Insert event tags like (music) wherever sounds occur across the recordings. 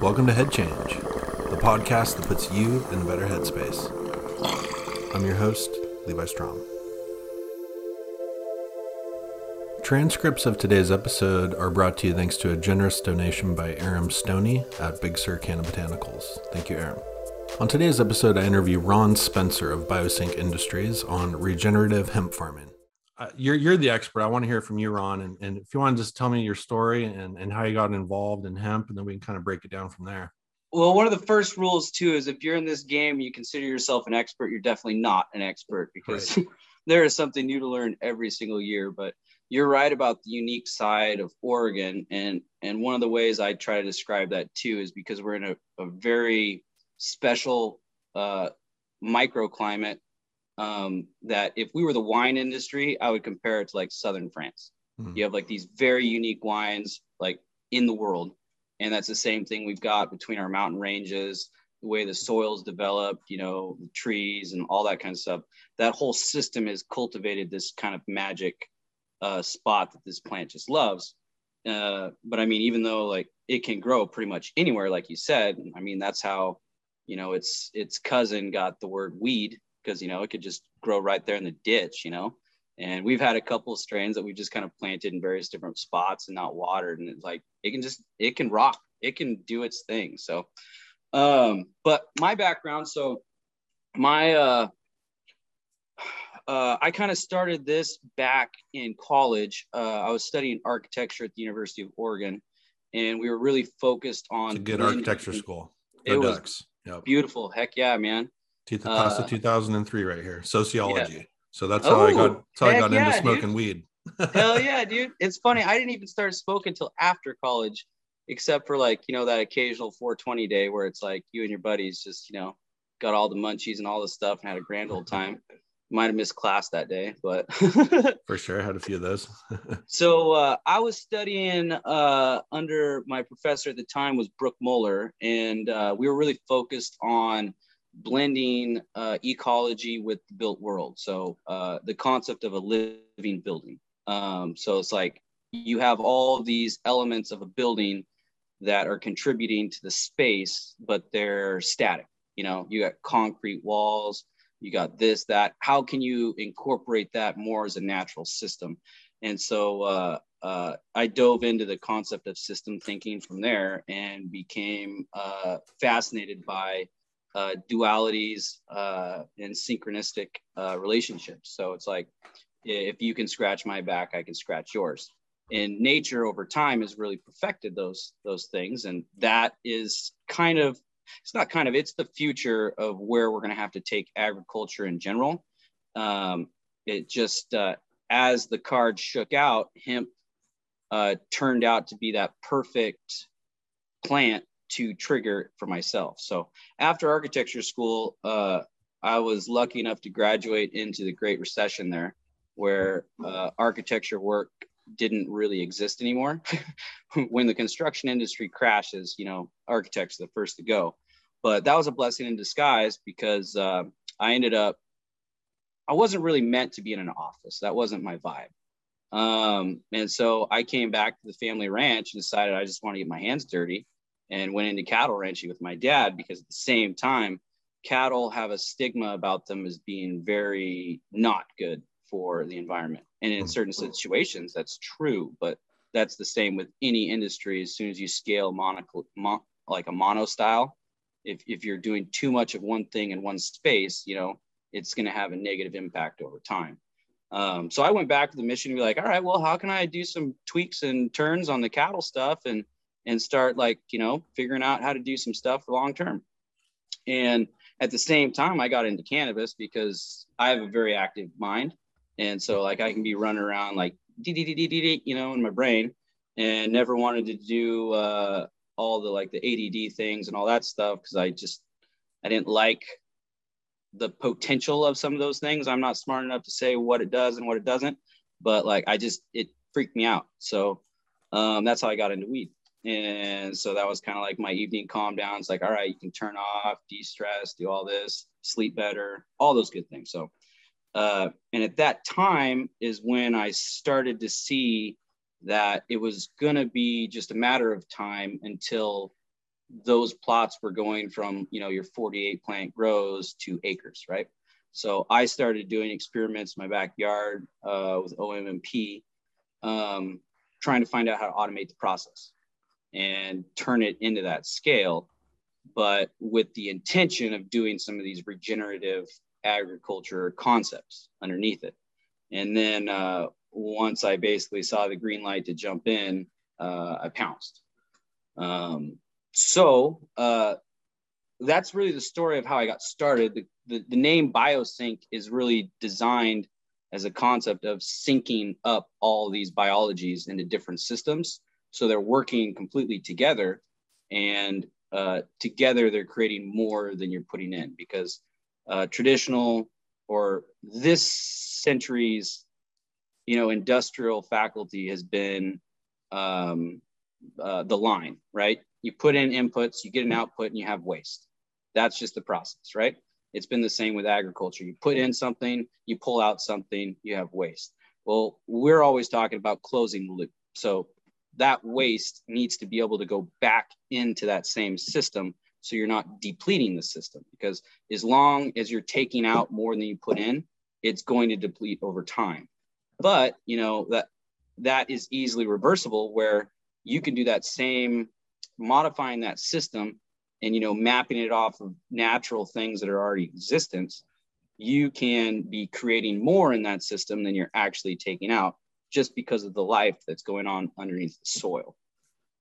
Welcome to Head Change, the podcast that puts you in a better headspace. I'm your host, Levi Strom. Transcripts of today's episode are brought to you thanks to a generous donation by Aram Stoney at Big Sur Canna Botanicals. Thank you, Aram. On today's episode, I interview Ron Spencer of Biosync Industries on regenerative hemp farming. Uh, you're, you're the expert. I want to hear from you, Ron. And, and if you want to just tell me your story and, and how you got involved in hemp, and then we can kind of break it down from there. Well, one of the first rules too is if you're in this game, you consider yourself an expert. You're definitely not an expert because right. (laughs) there is something new to learn every single year. But you're right about the unique side of Oregon, and and one of the ways I try to describe that too is because we're in a, a very special uh, microclimate um, that if we were the wine industry, I would compare it to like southern France. Mm-hmm. You have like these very unique wines like in the world, and that's the same thing we've got between our mountain ranges, the way the soils developed, you know, the trees and all that kind of stuff. That whole system has cultivated this kind of magic uh, spot that this plant just loves. Uh, but I mean, even though like it can grow pretty much anywhere, like you said, I mean that's how, you know, its its cousin got the word weed because you know it could just grow right there in the ditch, you know. And we've had a couple of strains that we've just kind of planted in various different spots and not watered, and it's like it can just it can rock, it can do its thing. So, um, but my background, so my uh, uh, I kind of started this back in college. Uh, I was studying architecture at the University of Oregon, and we were really focused on it's a good architecture school. Go it Ducks. was yep. beautiful. Heck yeah, man. The class of 2003 right here. Sociology. Yeah. So that's how oh, I got that's how I got yeah, into smoking dude. weed. (laughs) Hell yeah, dude. It's funny. I didn't even start smoking until after college, except for like, you know, that occasional 420 day where it's like you and your buddies just, you know, got all the munchies and all the stuff and had a grand old time. Might have missed class that day, but (laughs) for sure, I had a few of those. (laughs) so uh, I was studying uh, under my professor at the time was Brook Muller, and uh, we were really focused on blending uh, ecology with the built world. So uh, the concept of a living building. Um, so it's like you have all these elements of a building that are contributing to the space, but they're static. You know, you got concrete walls, you got this, that. How can you incorporate that more as a natural system? And so uh, uh, I dove into the concept of system thinking from there and became uh, fascinated by uh, dualities uh, and synchronistic uh, relationships. So it's like if you can scratch my back, I can scratch yours. And nature over time has really perfected those those things, and that is kind of it's not kind of it's the future of where we're going to have to take agriculture in general. Um, it just uh, as the cards shook out, hemp uh, turned out to be that perfect plant to trigger for myself. So after architecture school, uh, I was lucky enough to graduate into the Great Recession there, where uh, architecture work didn't really exist anymore. (laughs) when the construction industry crashes, you know, architects are the first to go. But that was a blessing in disguise because uh, I ended up, I wasn't really meant to be in an office. That wasn't my vibe. Um, and so I came back to the family ranch and decided I just want to get my hands dirty and went into cattle ranching with my dad because at the same time, cattle have a stigma about them as being very not good for the environment. And in certain situations, that's true, but that's the same with any industry. As soon as you scale monocle, mon, like a mono style, if, if you're doing too much of one thing in one space, you know, it's going to have a negative impact over time. Um, so I went back to the mission to be like, all right, well, how can I do some tweaks and turns on the cattle stuff and and start like you know figuring out how to do some stuff long term and at the same time i got into cannabis because i have a very active mind. And so like i can be running around like you know in my brain and never wanted to do uh, all the like the add things and all that stuff because i just i didn't like the potential of some of those things. I'm not smart enough to say what it does and what it doesn't but like i just it freaked me out. So um, that's how i got into weed and so that was kind of like my evening calm down. It's like, all right, you can turn off, de stress, do all this, sleep better, all those good things. So, uh, and at that time is when I started to see that it was going to be just a matter of time until those plots were going from you know your 48 plant grows to acres, right? So I started doing experiments in my backyard uh, with OMMP, um, trying to find out how to automate the process and turn it into that scale, but with the intention of doing some of these regenerative agriculture concepts underneath it. And then uh, once I basically saw the green light to jump in, uh, I pounced. Um, so uh, that's really the story of how I got started. The, the, the name Biosync is really designed as a concept of syncing up all these biologies into different systems. So they're working completely together, and uh, together they're creating more than you're putting in because uh, traditional or this century's you know industrial faculty has been um, uh, the line right? You put in inputs you get an output and you have waste. That's just the process right? It's been the same with agriculture. You put in something you pull out something you have waste. Well we're always talking about closing the loop. So that waste needs to be able to go back into that same system so you're not depleting the system because as long as you're taking out more than you put in it's going to deplete over time. But you know that that is easily reversible where you can do that same modifying that system and you know mapping it off of natural things that are already existent you can be creating more in that system than you're actually taking out just because of the life that's going on underneath the soil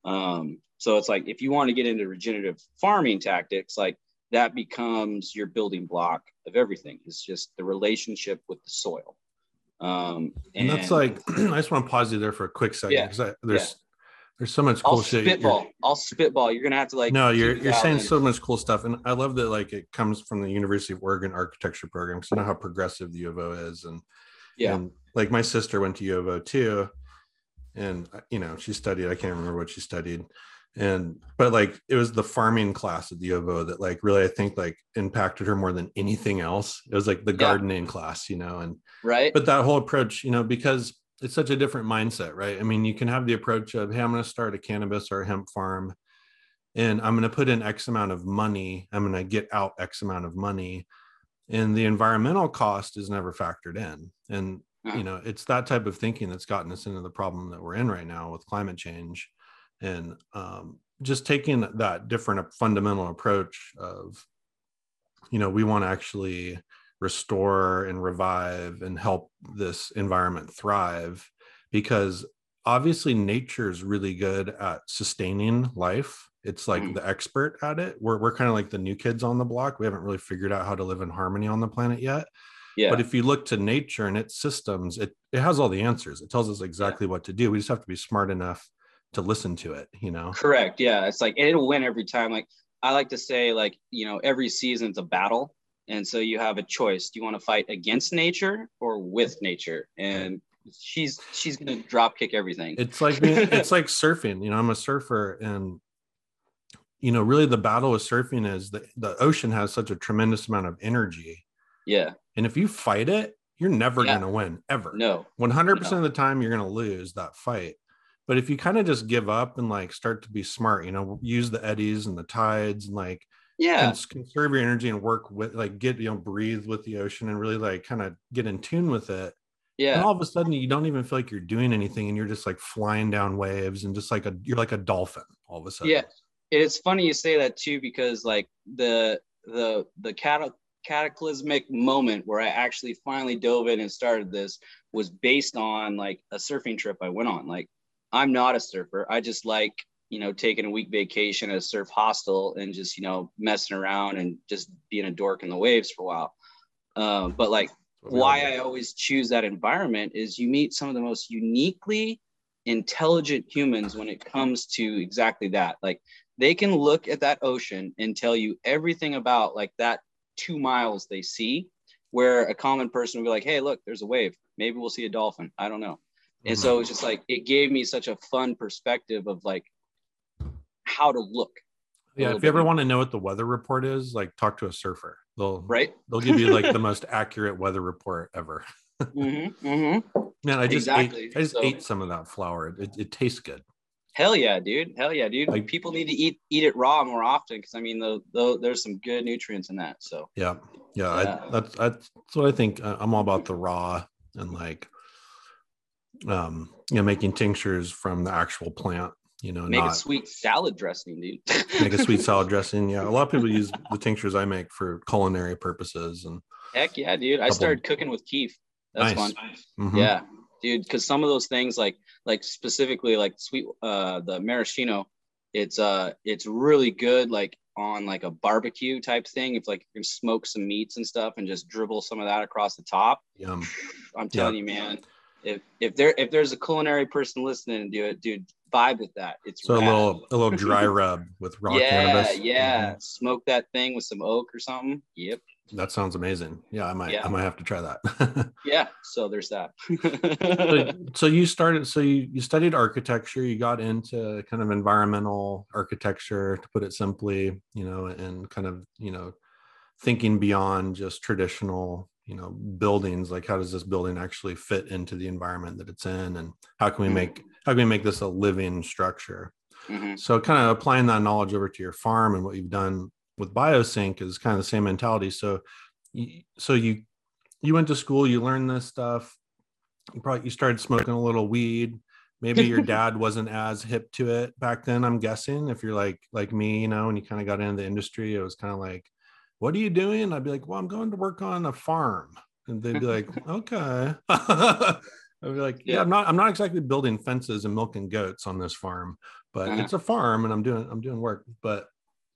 um, so it's like if you want to get into regenerative farming tactics, like that becomes your building block of everything. It's just the relationship with the soil. Um, and, and that's like (clears throat) I just want to pause you there for a quick second because yeah, there's yeah. there's so much cool I'll shit. Spitball. I'll spitball. You're gonna have to like. No, you're you're saying so much cool stuff, and I love that like it comes from the University of Oregon architecture program because I know how progressive the U of O is, and yeah, and like my sister went to U of O too, and uh, you know she studied. I can't remember what she studied, and but like it was the farming class at the U of O that like really I think like impacted her more than anything else. It was like the yeah. gardening class, you know, and right. But that whole approach, you know, because it's such a different mindset, right? I mean, you can have the approach of, hey, I'm going to start a cannabis or a hemp farm, and I'm going to put in X amount of money. I'm going to get out X amount of money, and the environmental cost is never factored in. And you know, it's that type of thinking that's gotten us into the problem that we're in right now with climate change. And um, just taking that different fundamental approach of you know we want to actually restore and revive and help this environment thrive because obviously nature is really good at sustaining life it's like mm. the expert at it. We're, we're kind of like the new kids on the block. We haven't really figured out how to live in harmony on the planet yet. Yeah. But if you look to nature and its systems, it, it has all the answers. It tells us exactly yeah. what to do. We just have to be smart enough to listen to it you know? Correct. Yeah it's like it'll win every time. Like i like to say like you know every season's a battle and so you have a choice. Do you want to fight against nature or with nature? And she's she's gonna drop kick everything. It's like (laughs) it's like surfing you know? I'm a surfer and you know really the battle with surfing is the, the ocean has such a tremendous amount of energy. Yeah. And if you fight it you're never yeah. going to win ever. No. 100% no. of the time you're going to lose that fight. But if you kind of just give up and like start to be smart, you know, use the eddies and the tides and like yeah. conserve your energy and work with like get you know breathe with the ocean and really like kind of get in tune with it. Yeah. and all of a sudden you don't even feel like you're doing anything and you're just like flying down waves and just like a you're like a dolphin all of a sudden. Yeah it's funny you say that too because like the the the cat cataclysmic moment where i actually finally dove in and started this was based on like a surfing trip i went on like I'm not a surfer. I just like, you know, taking a week vacation at a surf hostel and just, you know, messing around and just being a dork in the waves for a while. Um, but like why I always choose that environment is you meet some of the most uniquely intelligent humans when it comes to exactly that. Like they can look at that ocean and tell you everything about like that two miles they see, where a common person would be like, hey, look, there's a wave. Maybe we'll see a dolphin. I don't know. And so it's just like it gave me such a fun perspective of like how to look. Yeah, if you ever want to know what the weather report is, like talk to a surfer. They'll right. They'll give you like the (laughs) most accurate weather report ever. mm-hmm, mm-hmm. Man, I just exactly. ate, I just so, ate some of that flour. It, it tastes good. Hell yeah, dude. Hell yeah, dude. Like- People need to eat eat it raw more often because I mean, though, though, there's some good nutrients in that. So Yeah, yeah. Yeah. I, that's that's what I think. I- I'm all about the raw and like, um, you know, making tinctures from the actual plant. You know, make not a sweet salad dressing, dude. (laughs) make a sweet salad (laughs) dressing. Yeah, a lot of people use the tinctures I make for culinary purposes, and Heck yeah, dude. I started cooking with kief. That's Nice. fun. Mhm. Yeah, dude. Because some of those things, like like specifically like sweet uh the maraschino, it's uh it's really good like on like a barbecue type thing. If like you can smoke some meats and stuff and just dribble some of that across the top. yum. I'm telling you, man. If if there if there's a culinary person listening to it, dude, vibe with that. It's So a little a little dry (laughs) rub with raw yeah, cannabis. yeah. Mhm. Smoke that thing with some oak or something. Yep. That sounds amazing. Yeah, I might Yeah. I might have to try that. (laughs) Yeah. So there's that. so, (laughs) so you started so you, you studied architecture you got into kind of environmental architecture to put it simply you know and kind of you know thinking beyond just traditional you know buildings like how does this building actually fit into the environment that it's in and how can we Mhm. make how can we make this a living structure Mhm. so kind of applying that knowledge over to your farm and what you've done with biosync is kind of the same mentality. So you, so you you went to school you learned this stuff. You probably you started smoking a little weed. Maybe your (laughs) dad wasn't as hip to it back then i'm guessing. If you're like like me you know and you kind of got into the industry it was kind of like what are you doing? I'd be like well i'm going to work on a farm. And they'd be like (laughs) okay. (laughs) I'd be like yeah. Yeah. i'm not i'm not exactly building fences and milking goats on this farm but Uh-huh. it's a farm and i'm doing i'm doing work. But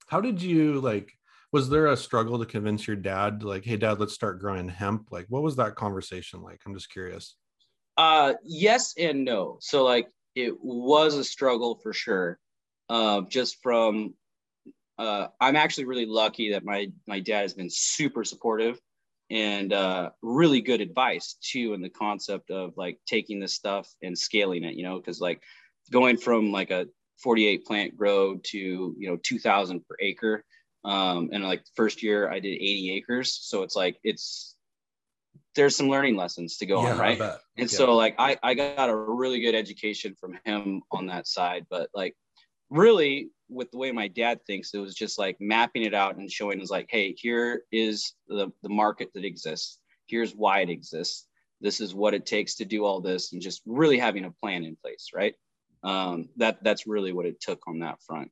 how did you like was there a struggle to convince your dad like hey dad let's start growing hemp like what was that conversation like i'm just curious Uh, yes and no. So like it was a struggle for sure. Uh, just from uh, I'm actually really lucky that my my dad has been super supportive and uh, really good advice too in the concept of like taking this stuff and scaling it. You know, because like going from like a 48 plant grow to you know 2,000 per acre. Um, and like first year I did 80 acres, so it's like it's there's some learning lessons to go on, right? And Yeah. so like I, I got a really good education from him on that side. But like really with the way my dad thinks, it was just like mapping it out and showing us like, hey, here is the, the market that exists. Here's why it exists. This is what it takes to do all this and just really having a plan in place, right? Um, that that's really what it took on that front.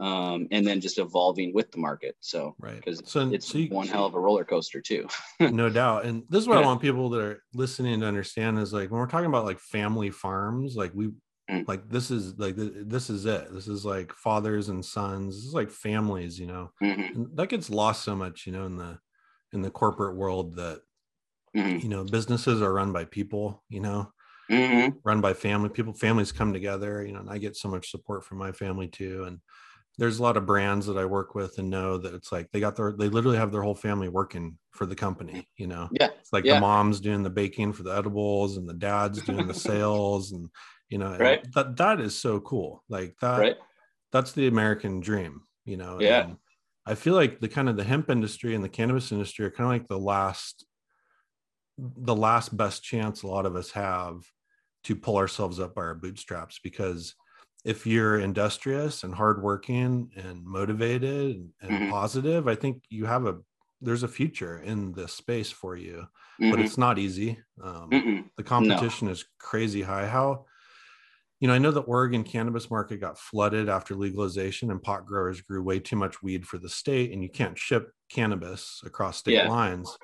Um, and then just evolving with the market. So right. because so, it's so you- one hell of a roller coaster too. (laughs) no doubt. And this is what i want people that are listening to understand is like when we're talking about like family farms like we Mm. like this is like this is it. This is like fathers and sons. This is like families you know? Mhm, and that gets lost so much you know in the in the corporate world that mhm, you know businesses are run by people you know mhm. run by family people families come together you know and i get so much support from my family too and there's a lot of brands that i work with and know that it's like they got their they literally have their whole family working for the company you know Yeah. it's like Yeah. the mom's doing the baking for the edibles and the dad's doing the (laughs) sales and you know Right. that that is so cool like that Right. that's the american dream you know Yeah. and i feel like the kind of the hemp industry and the cannabis industry are kind of like the last the last best chance a lot of us have to pull ourselves up by our bootstraps because if you're industrious and hardworking and motivated and, Mhm. positive, I think you have a there's a future in this space for you, but Mhm, it's not easy. Um, the competition is crazy high. How, you know, I know the Oregon cannabis market got flooded after legalization, and pot growers grew way too much weed for the state, and you can't ship cannabis across state Yeah. lines,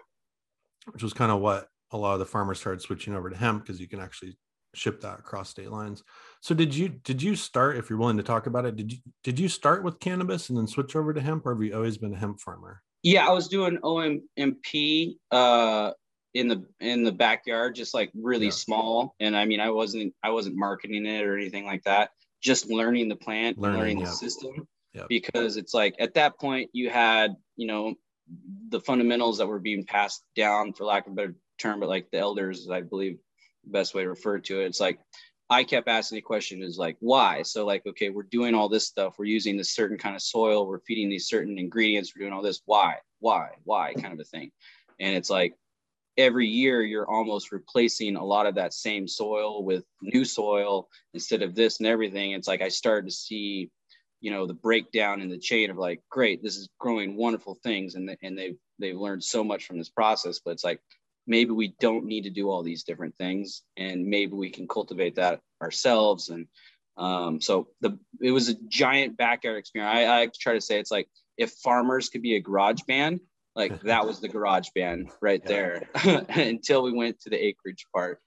which was kind of what a lot of the farmers started switching over to hemp because you can actually ship that across state lines. So did you did you start if you're willing to talk about it did you did you start with cannabis and then switch over to hemp or have you always been a hemp farmer? Yeah, I was doing OMP uh, in the in the backyard, just like really Yeah. small. And I mean, I wasn't I wasn't marketing it or anything like that. Just learning the plant, Learning, learning, yeah. the system. Yeah. Because it's like at that point you had you know the fundamentals that were being passed down, for lack of a better term, but like the elders, I believe, best way to refer to it. It's like I kept asking the question is like, why? So like, okay, we're doing all this stuff. We're using this certain kind of soil. We're feeding these certain ingredients. We're doing all this. Why? Why? Why? Kind of a thing. And it's like, every year you're almost replacing a lot of that same soil with new soil instead of this and everything. It's like I started to see, you know, the breakdown in the chain of like, great, this is growing wonderful things, and and they've they've learned so much from this process. But it's like maybe we don't need to do all these different things, and maybe we can cultivate that ourselves. And um, so the it was a giant backyard experience. I, I try to say it's like if farmers could be a garage band like (laughs) that was the garage band right there (laughs) until we went to the acreage part.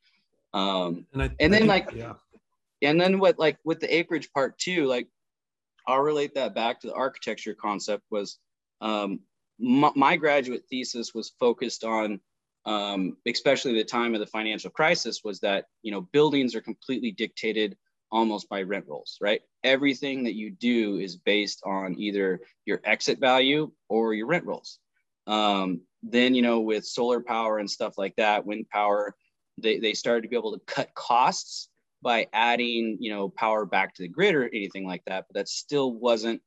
Um, and, I, and then like, yeah. And then what like with the acreage part too, like I'll relate that back to the architecture concept was um, my, my graduate thesis was focused on um, especially the time of the financial crisis was that you know buildings are completely dictated almost by rent rolls right everything that you do is based on either your exit value or your rent rolls um, then, you know, with solar power and stuff like that, wind power, they, they started to be able to cut costs by adding, you know, power back to the grid or anything like that. But that still wasn't,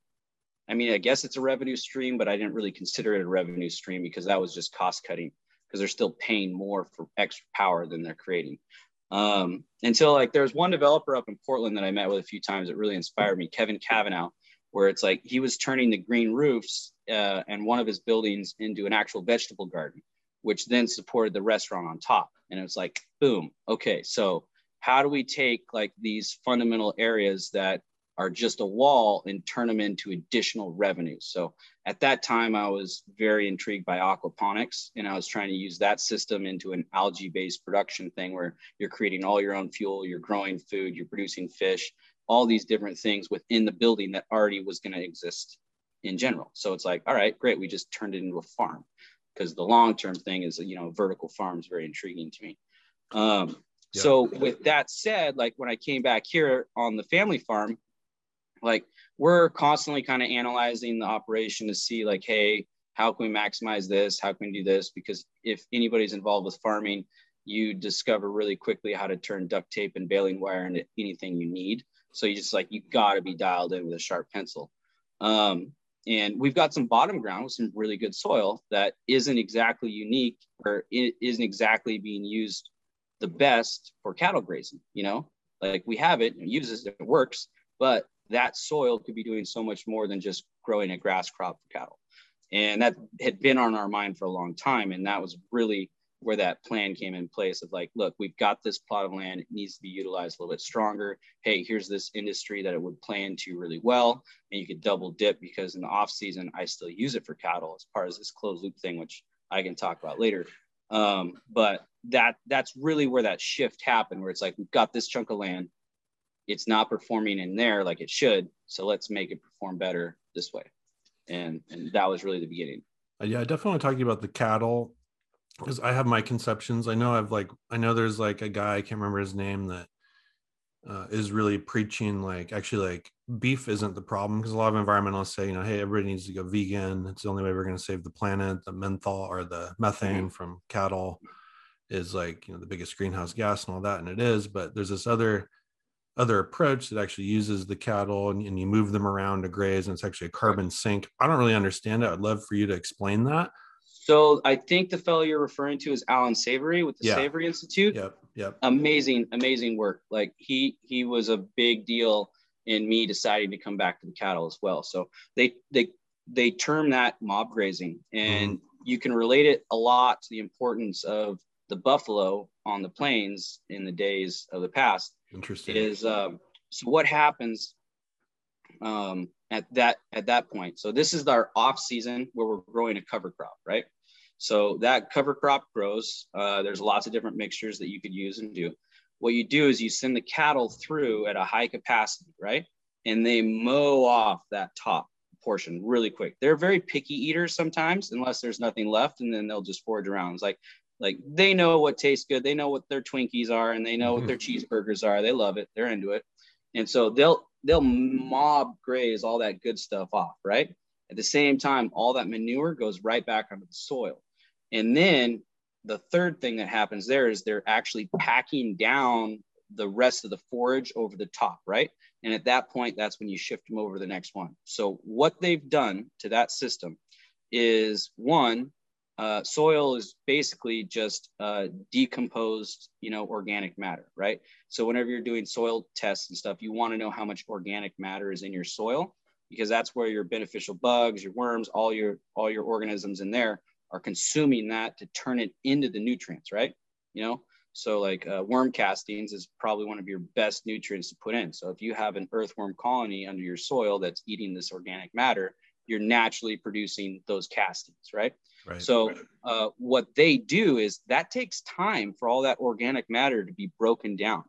I mean, I guess it's a revenue stream, but I didn't really consider it a revenue stream because that was just cost cutting because they're still paying more for extra power than they're creating. Um, until like there's one developer up in Portland that I met with a few times that really inspired me, Kevin Cavenaugh, where it's like he was turning the green roofs uh, and one of his buildings into an actual vegetable garden, which then supported the restaurant on top. And it was like, boom, okay, so how do we take like these fundamental areas that are just a wall and turn them into additional revenue? So at that time, I was very intrigued by aquaponics, and I was trying to use that system into an algae-based production thing where you're creating all your own fuel, you're growing food, you're producing fish, all these different things within the building that already was going to exist in general. So it's like, all right, great. We just turned it into a farm because the long-term thing is, you know, vertical farm is very intriguing to me. Um, yeah. So with that said, like when I came back here on the family farm, like we're constantly kind of analyzing the operation to see like, hey, how can we maximize this? How can we do this? Because if anybody's involved with farming, you discover really quickly how to turn duct tape and baling wire into anything you need. So you just like, you got to be dialed in with a sharp pencil. Um, and we've got some bottom ground with some really good soil that isn't exactly unique or isn't exactly being used the best for cattle grazing. You know, like we have it and uses it, it works, but that soil could be doing so much more than just growing a grass crop for cattle. And that had been on our mind for a long time. And that was really where that plan came in place of like, look, we've got this plot of land, it needs to be utilized a little bit stronger. Hey, here's this industry that it would play into really well. And you could double dip because in the off season, I still use it for cattle as part of this closed loop thing, which I can talk about later. Um, but that that's really where that shift happened, where it's like we've got this chunk of land, it's not performing in there like it should. So let's make it perform better this way. And and that was really the beginning. Yeah, I definitely want to talk about the cattle because I have my conceptions. I know I've like I know there's like a guy I can't remember his name that uh, is really preaching like actually like beef isn't the problem because a lot of environmentalists say you know hey everybody needs to go vegan. It's the only way we're going to save the planet. The menthol or the methane mm-hmm. from cattle is like you know the biggest greenhouse gas and all that, and it is. But there's this other other approach that actually uses the cattle and, and you move them around to graze and it's actually a carbon sink. I don't really understand it. I'd love for you to explain that so I think the fellow you're referring to is Allan Savory with the yeah. Savory Institute. Yep. Yep. Amazing, amazing work. Like he he was a big deal in me deciding to come back to the cattle as well. So they they they term that mob grazing, and mm. you can relate it a lot to the importance of the buffalo on the plains in the days of the past. Interesting. Is um, so what happens um, at that at that point? So this is our off season where we're growing a cover crop, right? So that cover crop grows. Uh, there's lots of different mixtures that you could use and do. What you do is you send the cattle through at a high capacity, right? And they mow off that top portion really quick. They're very picky eaters sometimes, unless there's nothing left, and then they'll just forage around. It's like like they know what tastes good, they know what their Twinkies are, and they know what their (laughs) cheeseburgers are. They love it, they're into it, and so they'll they'll mob graze all that good stuff off, right? At the same time, all that manure goes right back onto the soil. And then the third thing that happens there is they're actually packing down the rest of the forage over the top, right? And at that point, that's when you shift them over to the next one. So what they've done to that system is one, uh, soil is basically just uh, decomposed, you know, organic matter, right? So whenever you're doing soil tests and stuff, you want to know how much organic matter is in your soil because that's where your beneficial bugs, your worms, all your all your organisms in there are consuming that to turn it into the nutrients, right? You know, so like uh, worm castings is probably one of your best nutrients to put in. So if you have an earthworm colony under your soil that's eating this organic matter, you're naturally producing those castings, right? Right. So uh, what they do is that takes time for all that organic matter to be broken down.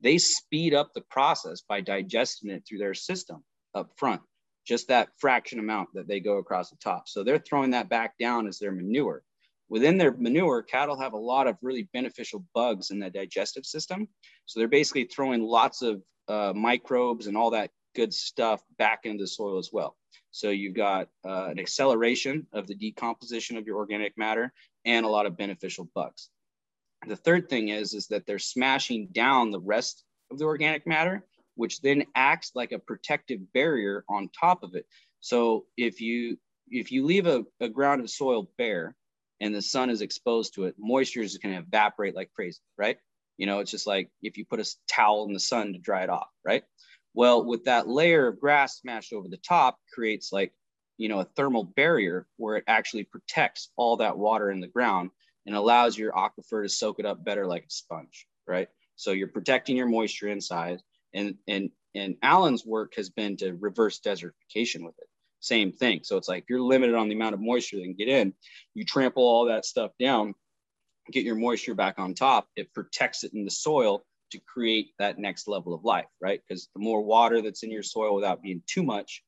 They speed up the process by digesting it through their system up front, just that fraction amount that they go across the top. So they're throwing that back down as their manure. Within their manure, cattle have a lot of really beneficial bugs in the digestive system. So they're basically throwing lots of uh, microbes and all that good stuff back into the soil as well. So you've got uh, an acceleration of the decomposition of your organic matter and a lot of beneficial bugs. The third thing is, is that they're smashing down the rest of the organic matter, which then acts like a protective barrier on top of it. So if you if you leave a, a ground of soil bare and the sun is exposed to it, moisture is going to evaporate like crazy, right? You know, it's just like if you put a towel in the sun to dry it off, right? Well, with that layer of grass smashed over the top creates like, you know, a thermal barrier where it actually protects all that water in the ground and allows your aquifer to soak it up better like a sponge, right? So you're protecting your moisture inside. And and and Allan's work has been to reverse desertification with it. Same thing. So it's like you're limited on the amount of moisture that can get in. You trample all that stuff down, get your moisture back on top. It protects it in the soil to create that next level of life, right? Because the more water that's in your soil without being too much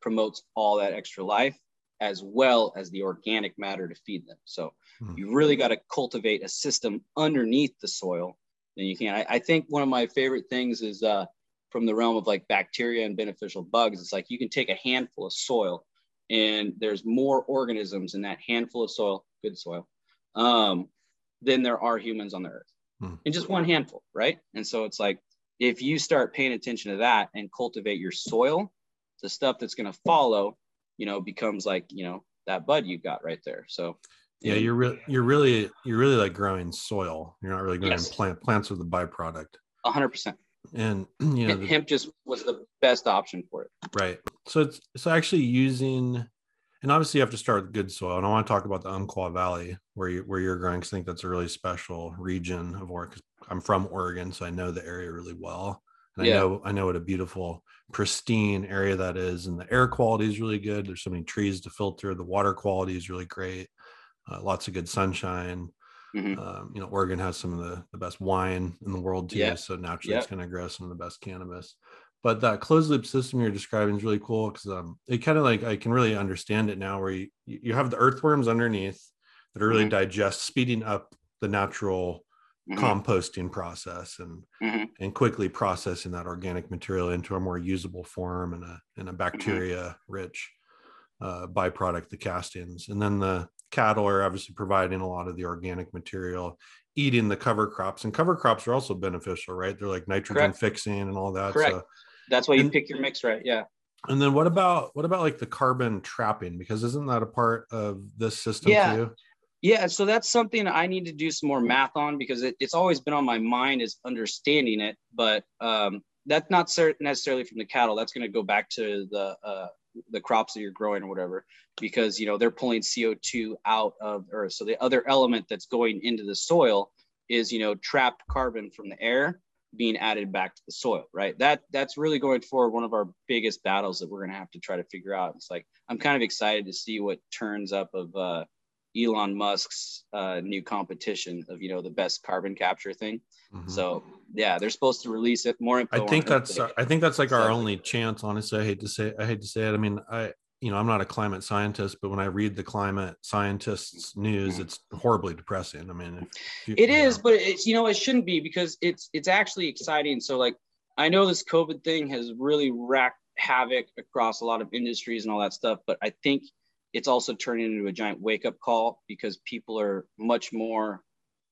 promotes all that extra life as well as the organic matter to feed them. So mm. you really got to cultivate a system underneath the soil. Then you can. I, I, think one of my favorite things is uh, from the realm of like bacteria and beneficial bugs. It's like you can take a handful of soil, and there's more organisms in that handful of soil, good soil, um, than there are humans on the earth hmm. in just one handful, right? And so it's like if you start paying attention to that and cultivate your soil, the stuff that's going to follow, you know, becomes like you know that bud you've got right there. So yeah, you're really you're really you're really like growing soil. You're not really growing yes. plant plants are the byproduct. A hundred percent. And (clears throat) you know, hemp just was the best option for it. Right. So it's so actually using and obviously you have to start with good soil. And I want to talk about the Umpqua Valley where you where you're growing. Cause I think that's a really special region of Oregon. I'm from Oregon, so I know the area really well. And yeah. I know I know what a beautiful, pristine area that is, and the air quality is really good. There's so many trees to filter. The water quality is really great. Uh, lots of good sunshine. Mm-hmm. Um, you know, Oregon has some of the, the best wine in the world too. Yeah. So naturally, it's going to grow some of the best cannabis but that closed loop system you're describing is really cool because um, it kind of like I can really understand it now where you, you have the earthworms underneath that are really mm-hmm. digest speeding up the natural mm-hmm. composting process and mm-hmm. and quickly processing that organic material into a more usable form and a and a mm-hmm. bacteria rich uh, byproduct the castings and then the cattle are obviously providing a lot of the organic material eating the cover crops and cover crops are also beneficial right they're like nitrogen Correct. fixing and all that Correct. so that's why you and, pick your mix right. Yeah. And then what about what about like the carbon trapping? Because isn't that a part of this system yeah. too? Yeah, so that's something I need to do some more math on because it, it's always been on my mind is understanding it, but um, that's not necessarily from the cattle. That's going to go back to the uh, the crops that you're growing or whatever, because you know they're pulling CO2 out of Earth. So the other element that's going into the soil is you know trapped carbon from the air being added back to the soil, right? That that's really going forward one of our biggest battles that we're going to have to try to figure out. It's like I'm kind of excited to see what turns up of uh, Elon Musk's uh, new competition of you know the best carbon capture thing. Mm-hmm. So yeah, they're supposed to release it more. I think that's I think that's like our only chance. Honestly, I hate to say I hate to say it. I mean, I you know, I'm not a climate scientist, but when I read the climate scientists news, mm-hmm. it's horribly depressing. I mean, you, it is, know. but it's, you know, it shouldn't be because it's, it's actually exciting. So like, I know this COVID thing has really racked havoc across a lot of industries and all that stuff, but I think it's also turning into a giant wake up call because people are much more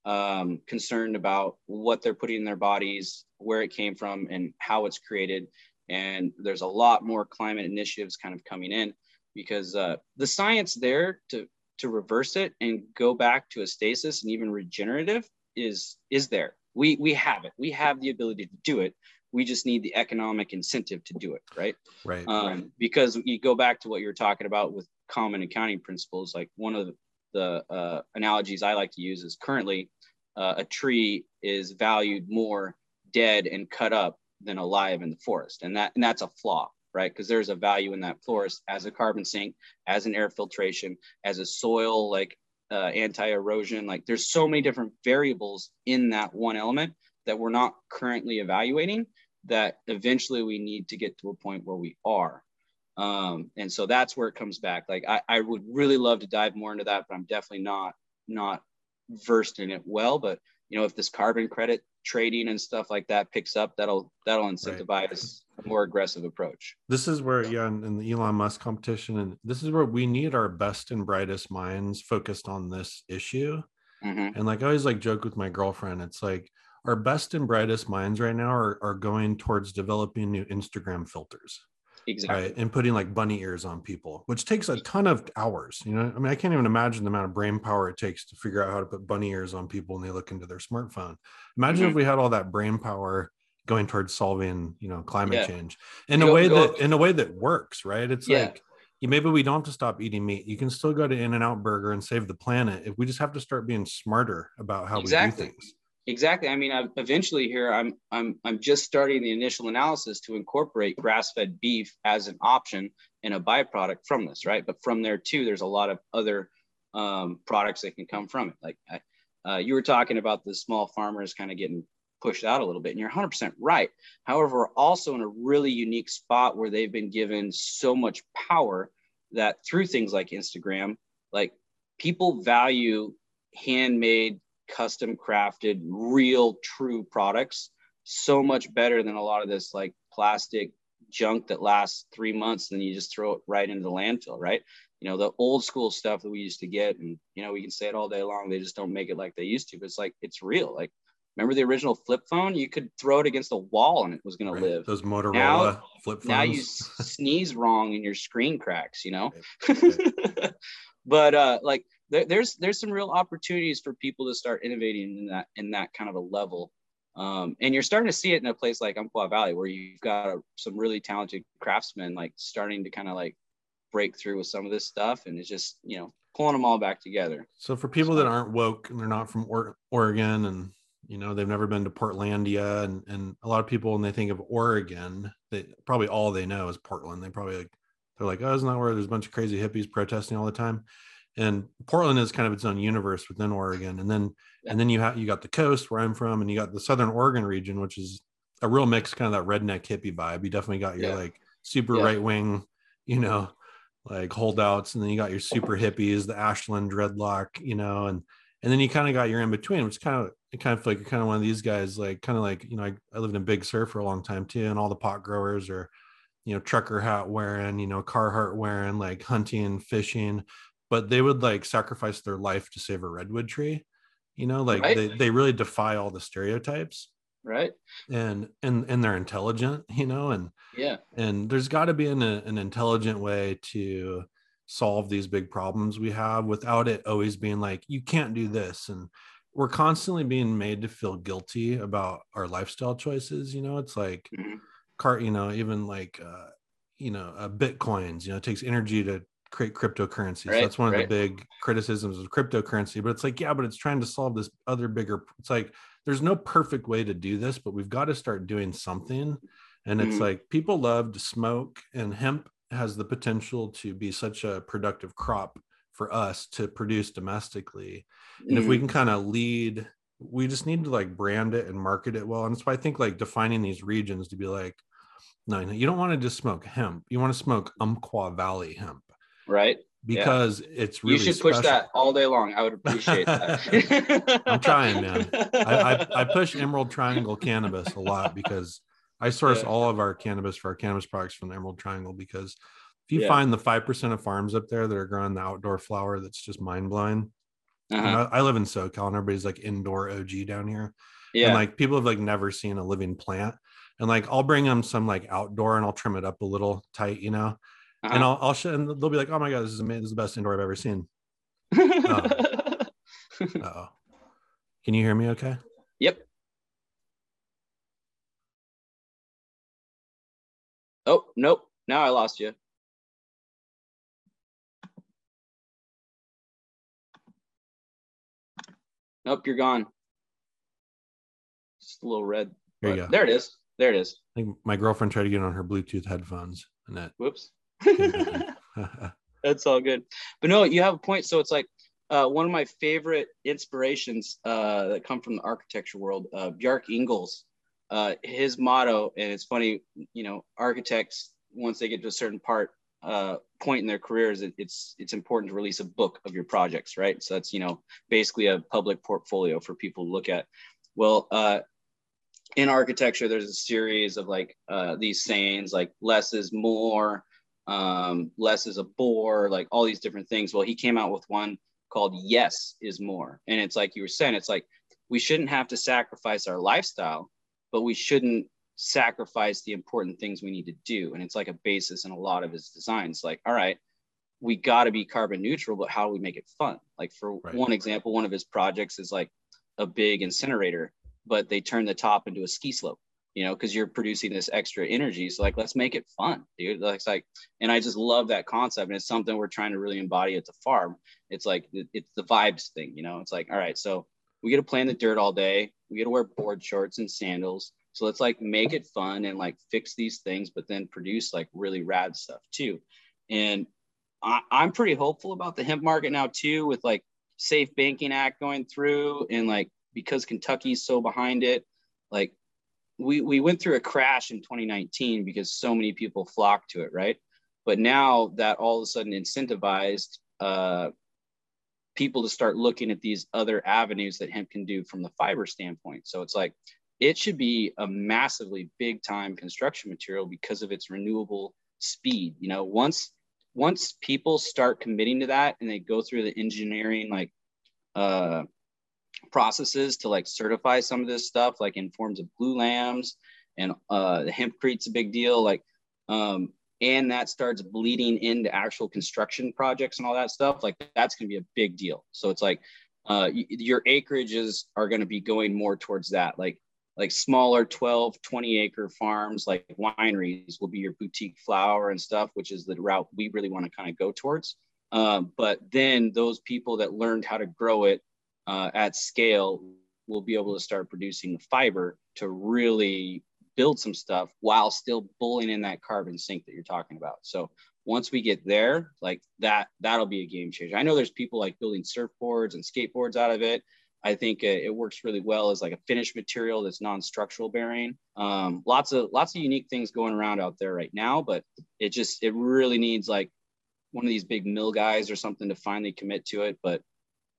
um, concerned about what they're putting in their bodies, where it came from, and how it's created. And there's a lot more climate initiatives kind of coming in because uh, the science there to to reverse it and go back to a stasis and even regenerative is is there. We we have it. We have the ability to do it. We just need the economic incentive to do it, right? Right. Um, because you go back to what you were talking about with common accounting principles. Like one of the, the uh, analogies I like to use is currently uh, a tree is valued more dead and cut up than alive in the forest, and that and that's a flaw, right? Because there's a value in that forest as a carbon sink, as an air filtration, as a soil like uh, anti-erosion. Like there's so many different variables in that one element that we're not currently evaluating. That eventually we need to get to a point where we are. Um, and so that's where it comes back. Like I, I would really love to dive more into that, but I'm definitely not not versed in it well. But you know, if this carbon credit trading and stuff like that picks up, that'll that'll incentivize right. a more aggressive approach. This is where, yeah, in, in the Elon Musk competition, and this is where we need our best and brightest minds focused on this issue. Mm-hmm. And like I always like joke with my girlfriend, it's like our best and brightest minds right now are, are going towards developing new Instagram filters. Exactly. Right. And putting like bunny ears on people, which takes a ton of hours. You know, I mean, I can't even imagine the amount of brain power it takes to figure out how to put bunny ears on people when they look into their smartphone. Imagine mm-hmm. if we had all that brain power going towards solving, you know, climate yeah. change in go, a way that in a way that works, right? It's yeah. like maybe we don't have to stop eating meat. You can still go to In-N-Out Burger and save the planet. If we just have to start being smarter about how exactly. we do things exactly. I mean I've, eventually here i'm i'm i'm just starting the initial analysis to incorporate grass-fed beef as an option and a byproduct from this right? But from there too there's a lot of other um, products that can come from it. Like I, uh, you were talking about the small farmers kind of getting pushed out a little bit and you're 100% right. However we're also in a really unique spot where they've been given so much power that through things like instagram like people value handmade custom crafted, real, true products so much better than a lot of this like plastic junk that lasts three months and then you just throw it right into the landfill, right? You know, the old school stuff that we used to get, and you know, we can say it all day long, they just don't make it like they used to, but it's like it's real. Like, remember the original flip phone? You could throw it against a wall and it was gonna right. live. Those Motorola now, flip phones. Now you sneeze wrong and your screen cracks, you know. (laughs) Right. Right. (laughs) but uh like there, there's there's some real opportunities for people to start innovating in that in that kind of a level. Um, and you're starting to see it in a place like Umpqua Valley where you've got a, some really talented craftsmen like starting to kind of like break through with some of this stuff and it's just you know pulling them all back together. So for people that aren't woke and they're not from or- oregon and you know they've never been to portlandia and, and a lot of people when they think of oregon they probably all they know is portland. They probably like they're like oh isn't that where there's a bunch of crazy hippies protesting all the time and Portland is kind of its own universe within Oregon. And then and then you have you got the coast where I'm from, and you got the Southern Oregon region, which is a real mix, kind of that redneck hippie vibe. You definitely got your yeah. like super yeah. right wing, you know, like holdouts, and then you got your super hippies, the Ashland dreadlock, you know, and and then you kind of got your in between, which kind of it kind of like you're kind of one of these guys, like kind of like you know, I, I lived in Big Sur for a long time too, and all the pot growers are you know trucker hat wearing you know carhartt wearing like hunting fishing but they would like sacrifice their life to save a redwood tree you know like right. they, they really defy all the stereotypes. Right. And and and they're intelligent you know and yeah. and there's got to be an, an intelligent way to solve these big problems we have without it always being like you can't do this. And we're constantly being made to feel guilty about our lifestyle choices you know? It's like mm-hmm. car you know even like uh you know uh, bitcoins you know it takes energy to create cryptocurrency. Right, so that's one of right. the big criticisms of cryptocurrency. But it's like, yeah, but it's trying to solve this other bigger. It's like there's no perfect way to do this, but we've got to start doing something. And it's mm-hmm. like people love to smoke, and hemp has the potential to be such a productive crop for us to produce domestically. And mm-hmm. if we mm. can kind of lead, we just need to like brand it and market it well. And that's why I think like defining these regions to be like, no, you don't want to just smoke hemp. You want to smoke Umpqua Valley hemp right? Because yeah. it's really you should special. push that all day long. I would appreciate that. (laughs) I'm trying, man. I, I, I, (laughs) push Emerald Triangle cannabis a lot because I source yeah. all of our cannabis for our cannabis products from the Emerald Triangle because if you yeah. find the five percent of farms up there that are growing the outdoor flower, that's just mind blowing. Uh-huh. I, I, live in SoCal and everybody's like indoor OG down here. Yeah. And like people have like never seen a living plant. And like I'll bring them some like outdoor and I'll trim it up a little tight, you know uh-huh. and I'll, I'll show, and they'll be like, "Oh my god, this is amazing! This is the best indoor I've ever seen." (laughs) oh. Can you hear me okay? Yep. Oh, nope. Now I lost you. Nope, you're gone. Just a little red. There you go. There it is. There it is. I think my girlfriend tried to get on her Bluetooth headphones and that. Whoops. (laughs) That's all good. But no, you have a point. So it's like uh, one of my favorite inspirations uh, that come from the architecture world, uh, Bjarke Ingels. Uh, his motto, and it's funny, you know, architects once they get to a certain part uh, point in their careers, it, it's it's important to release a book of your projects, right? So that's you know basically a public portfolio for people to look at. Well, uh, in architecture, there's a series of like these sayings like less is more, um, less is a bore, like all these different things. Well, he came out with one called yes is more, and it's like you were saying, it's like we shouldn't have to sacrifice our lifestyle, but we shouldn't sacrifice the important things we need to do. And it's like a basis in a lot of his designs. Like, all right, we got to be carbon neutral, but how do we make it fun? Like, for right. one example, one of his projects is like a big incinerator, but they turn the top into a ski slope, you know, because you're producing this extra energy. So, like, let's make it fun, dude. Like, it's like, and I just love that concept. And it's something we're trying to really embody at the farm. It's like, it's the vibes thing, you know, it's like, all right, so we get to play in the dirt all day. We get to wear board shorts and sandals so let's like make it fun and like fix these things, but then produce like really rad stuff too. And I, I'm pretty hopeful about the hemp market now too, with like Safe Banking Act going through and like because Kentucky's so behind it, like we we went through a crash in 2019 because so many people flocked to it, right? But now that all of a sudden incentivized uh, people to start looking at these other avenues that hemp can do from the fiber standpoint. So it's like it should be a massively big time construction material because of its renewable speed. You know, once once people start committing to that and they go through the engineering like uh, processes to like certify some of this stuff, like in forms of glulam's and uh, the hempcrete's a big deal. Like, um, and that starts bleeding into actual construction projects and all that stuff. Like, that's going to be a big deal. So it's like uh, your acreages are going to be going more towards that. Like, like smaller 12 20 acre farms like wineries will be your boutique flower and stuff which is the route we really want to kind of go towards um, but then those people that learned how to grow it uh, at scale we'll be able to start producing fiber to really build some stuff while still pulling in that carbon sink that you're talking about so once we get there like that that'll be a game changer i know there's people like building surfboards and skateboards out of it I think it, it, works really well as like a finished material that's non-structural bearing. Um, lots of lots of unique things going around out there right now, but it just it really needs like one of these big mill guys or something to finally commit to it. But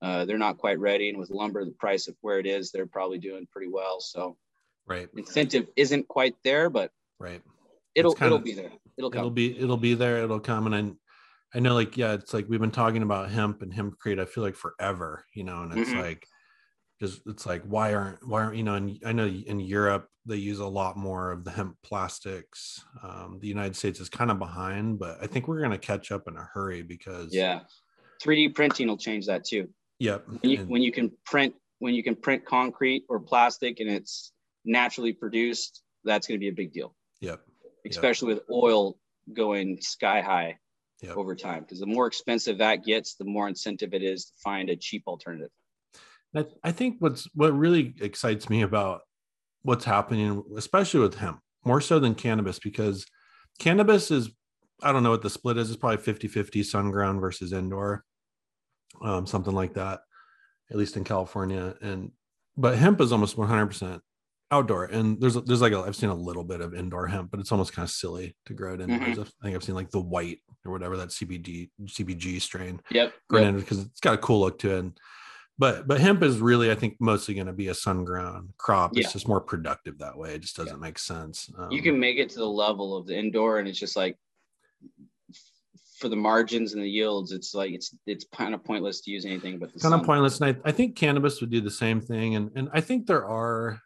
uh, they're not quite ready, and with lumber, the price of where it is, they're probably doing pretty well. So, right, incentive isn't quite there, but right, it'll it'll be there. It'll come. It'll be it'll be there. It'll come, and I I know like yeah, it's like we've been talking about hemp and hemp hempcrete. I feel like forever, you know, and it's mm-hmm. like just it's like why aren't why aren't you know and i know in europe they use a lot more of the hemp plastics um, the united states is kind of behind but i think we're going to catch up in a hurry because yeah 3d printing will change that too yep when you, and, when you can print when you can print concrete or plastic and it's naturally produced that's going to be a big deal yep especially yep. with oil going sky high yep. over time because the more expensive that gets the more incentive it is to find a cheap alternative I, think what's what really excites me about what's happening, especially with hemp, more so than cannabis, because cannabis is I don't know what the split is. It's probably 50 50 sun ground versus indoor, um, something like that, at least in California. And but hemp is almost 100% outdoor. And there's there's like a, I've seen a little bit of indoor hemp, but it's almost kind of silly to grow it indoors. Mm-hmm. I think I've seen like the white or whatever that CBD CBG strain. Yep. Grown because it's got a cool look to it. And but but hemp is really i think mostly going to be a sun grown crop yeah. it's just more productive that way it just doesn't yeah. make sense um, you can make it to the level of the indoor and it's just like for the margins and the yields it's like it's it's kind of pointless to use anything but the kind sun. of pointless and I, I think cannabis would do the same thing and and i think there are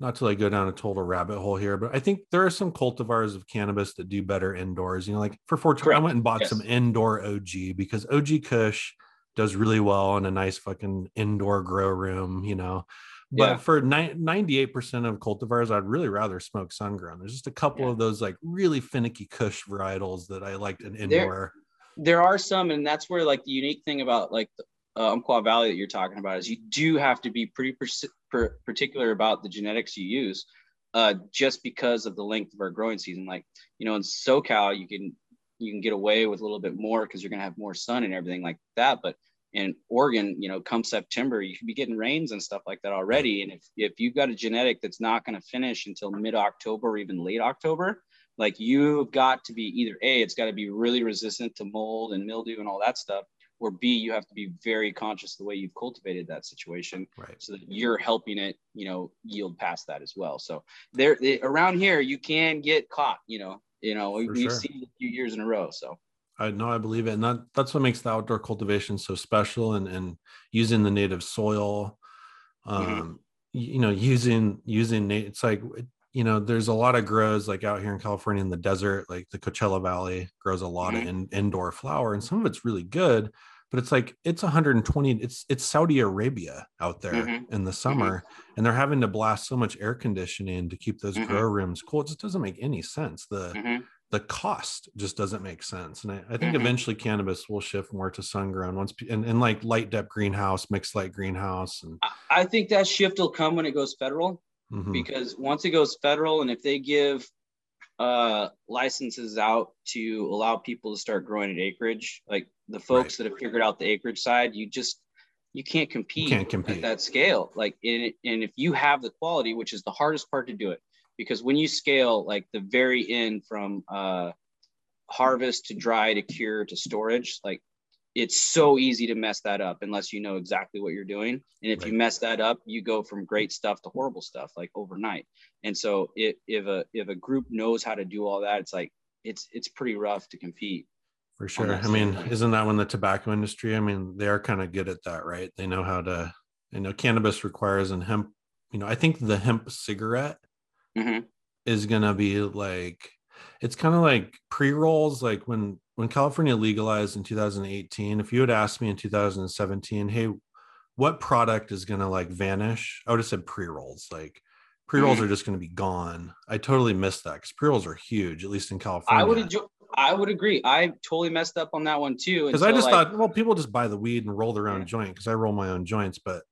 not to like go down a total rabbit hole here, but I think there are some cultivars of cannabis that do better indoors. You know, like for 14, I went and bought yes. some indoor OG because OG Kush does really well in a nice fucking indoor grow room, you know. But Yeah. for ni- 98% of cultivars, I'd really rather smoke sun grown. There's just a couple Yeah. of those like really finicky Kush varietals that I liked in There- indoor. there are some, and that's where like the unique thing about like the uh, Umpqua Valley that you're talking about is you do have to be pretty persi- per- particular about the genetics you use, uh, just because of the length of our growing season. Like you know, in SoCal, you can you can get away with a little bit more because you're gonna have more sun and everything like that. But in Oregon, you know, come September, you could be getting rains and stuff like that already. And if if you've got a genetic that's not gonna finish until mid October or even late October, like you've got to be either a it's got to be really resistant to mold and mildew and all that stuff or b you have to be very conscious of the way you've cultivated that situation Right. so that you're helping it you know yield past that as well so there they- around here you can get caught you know you know For we've sure. seen a few years in a row so I know I believe it. And that, that's what makes the outdoor cultivation so special and, and using the native soil. Um, Mhm. you, you know, using using na- it's like you know, there's a lot of grows like out here in California in the desert, like the Coachella Valley grows a lot of in, indoor flower, and some of it's really good, but it's like it's 120, it's it's Saudi Arabia out there Mhm. in the summer, and they're having to blast so much air conditioning to keep those Mhm. grow rooms cool. It just doesn't make any sense. The. The cost just doesn't make sense. And I, I think Mhm. eventually cannabis will shift more to sun grown once and, and like light depth greenhouse, mixed light greenhouse. And I- think that shift will come when it goes federal mhm, because once it goes federal and if they give uh licenses out to allow people to start growing at acreage like the folks that have figured out the acreage side you just you can't compete, can't compete. at that scale like in, and if you have the quality which is the hardest part to do it because when you scale like the very end from uh harvest to dry to cure to storage like it's so easy to mess that up unless you know exactly what you're doing. And if you mess that up, you go from great stuff to horrible stuff like overnight. And so if, if a if a group knows how to do all that, it's like it's it's pretty rough to compete. for sure. I mean, standpoint. isn't that when the tobacco industry, I mean, they are kind of good at that, right? They know how to, you know, cannabis requires and hemp, you know, I think the hemp cigarette Mhm. is gonna be like it's kind of like pre-rolls like when when california legalized in 2018 if you had asked me in 2017 hey what product is gonna like vanish i would have said pre-rolls like pre-rolls Mhm. are just gonna be gone i totally missed that because pre-rolls are huge at least in california I would enjoy I would agree. I totally messed up on that one too. because i just like- thought well people just buy the weed and roll their own Yeah. joint because i roll my own joints but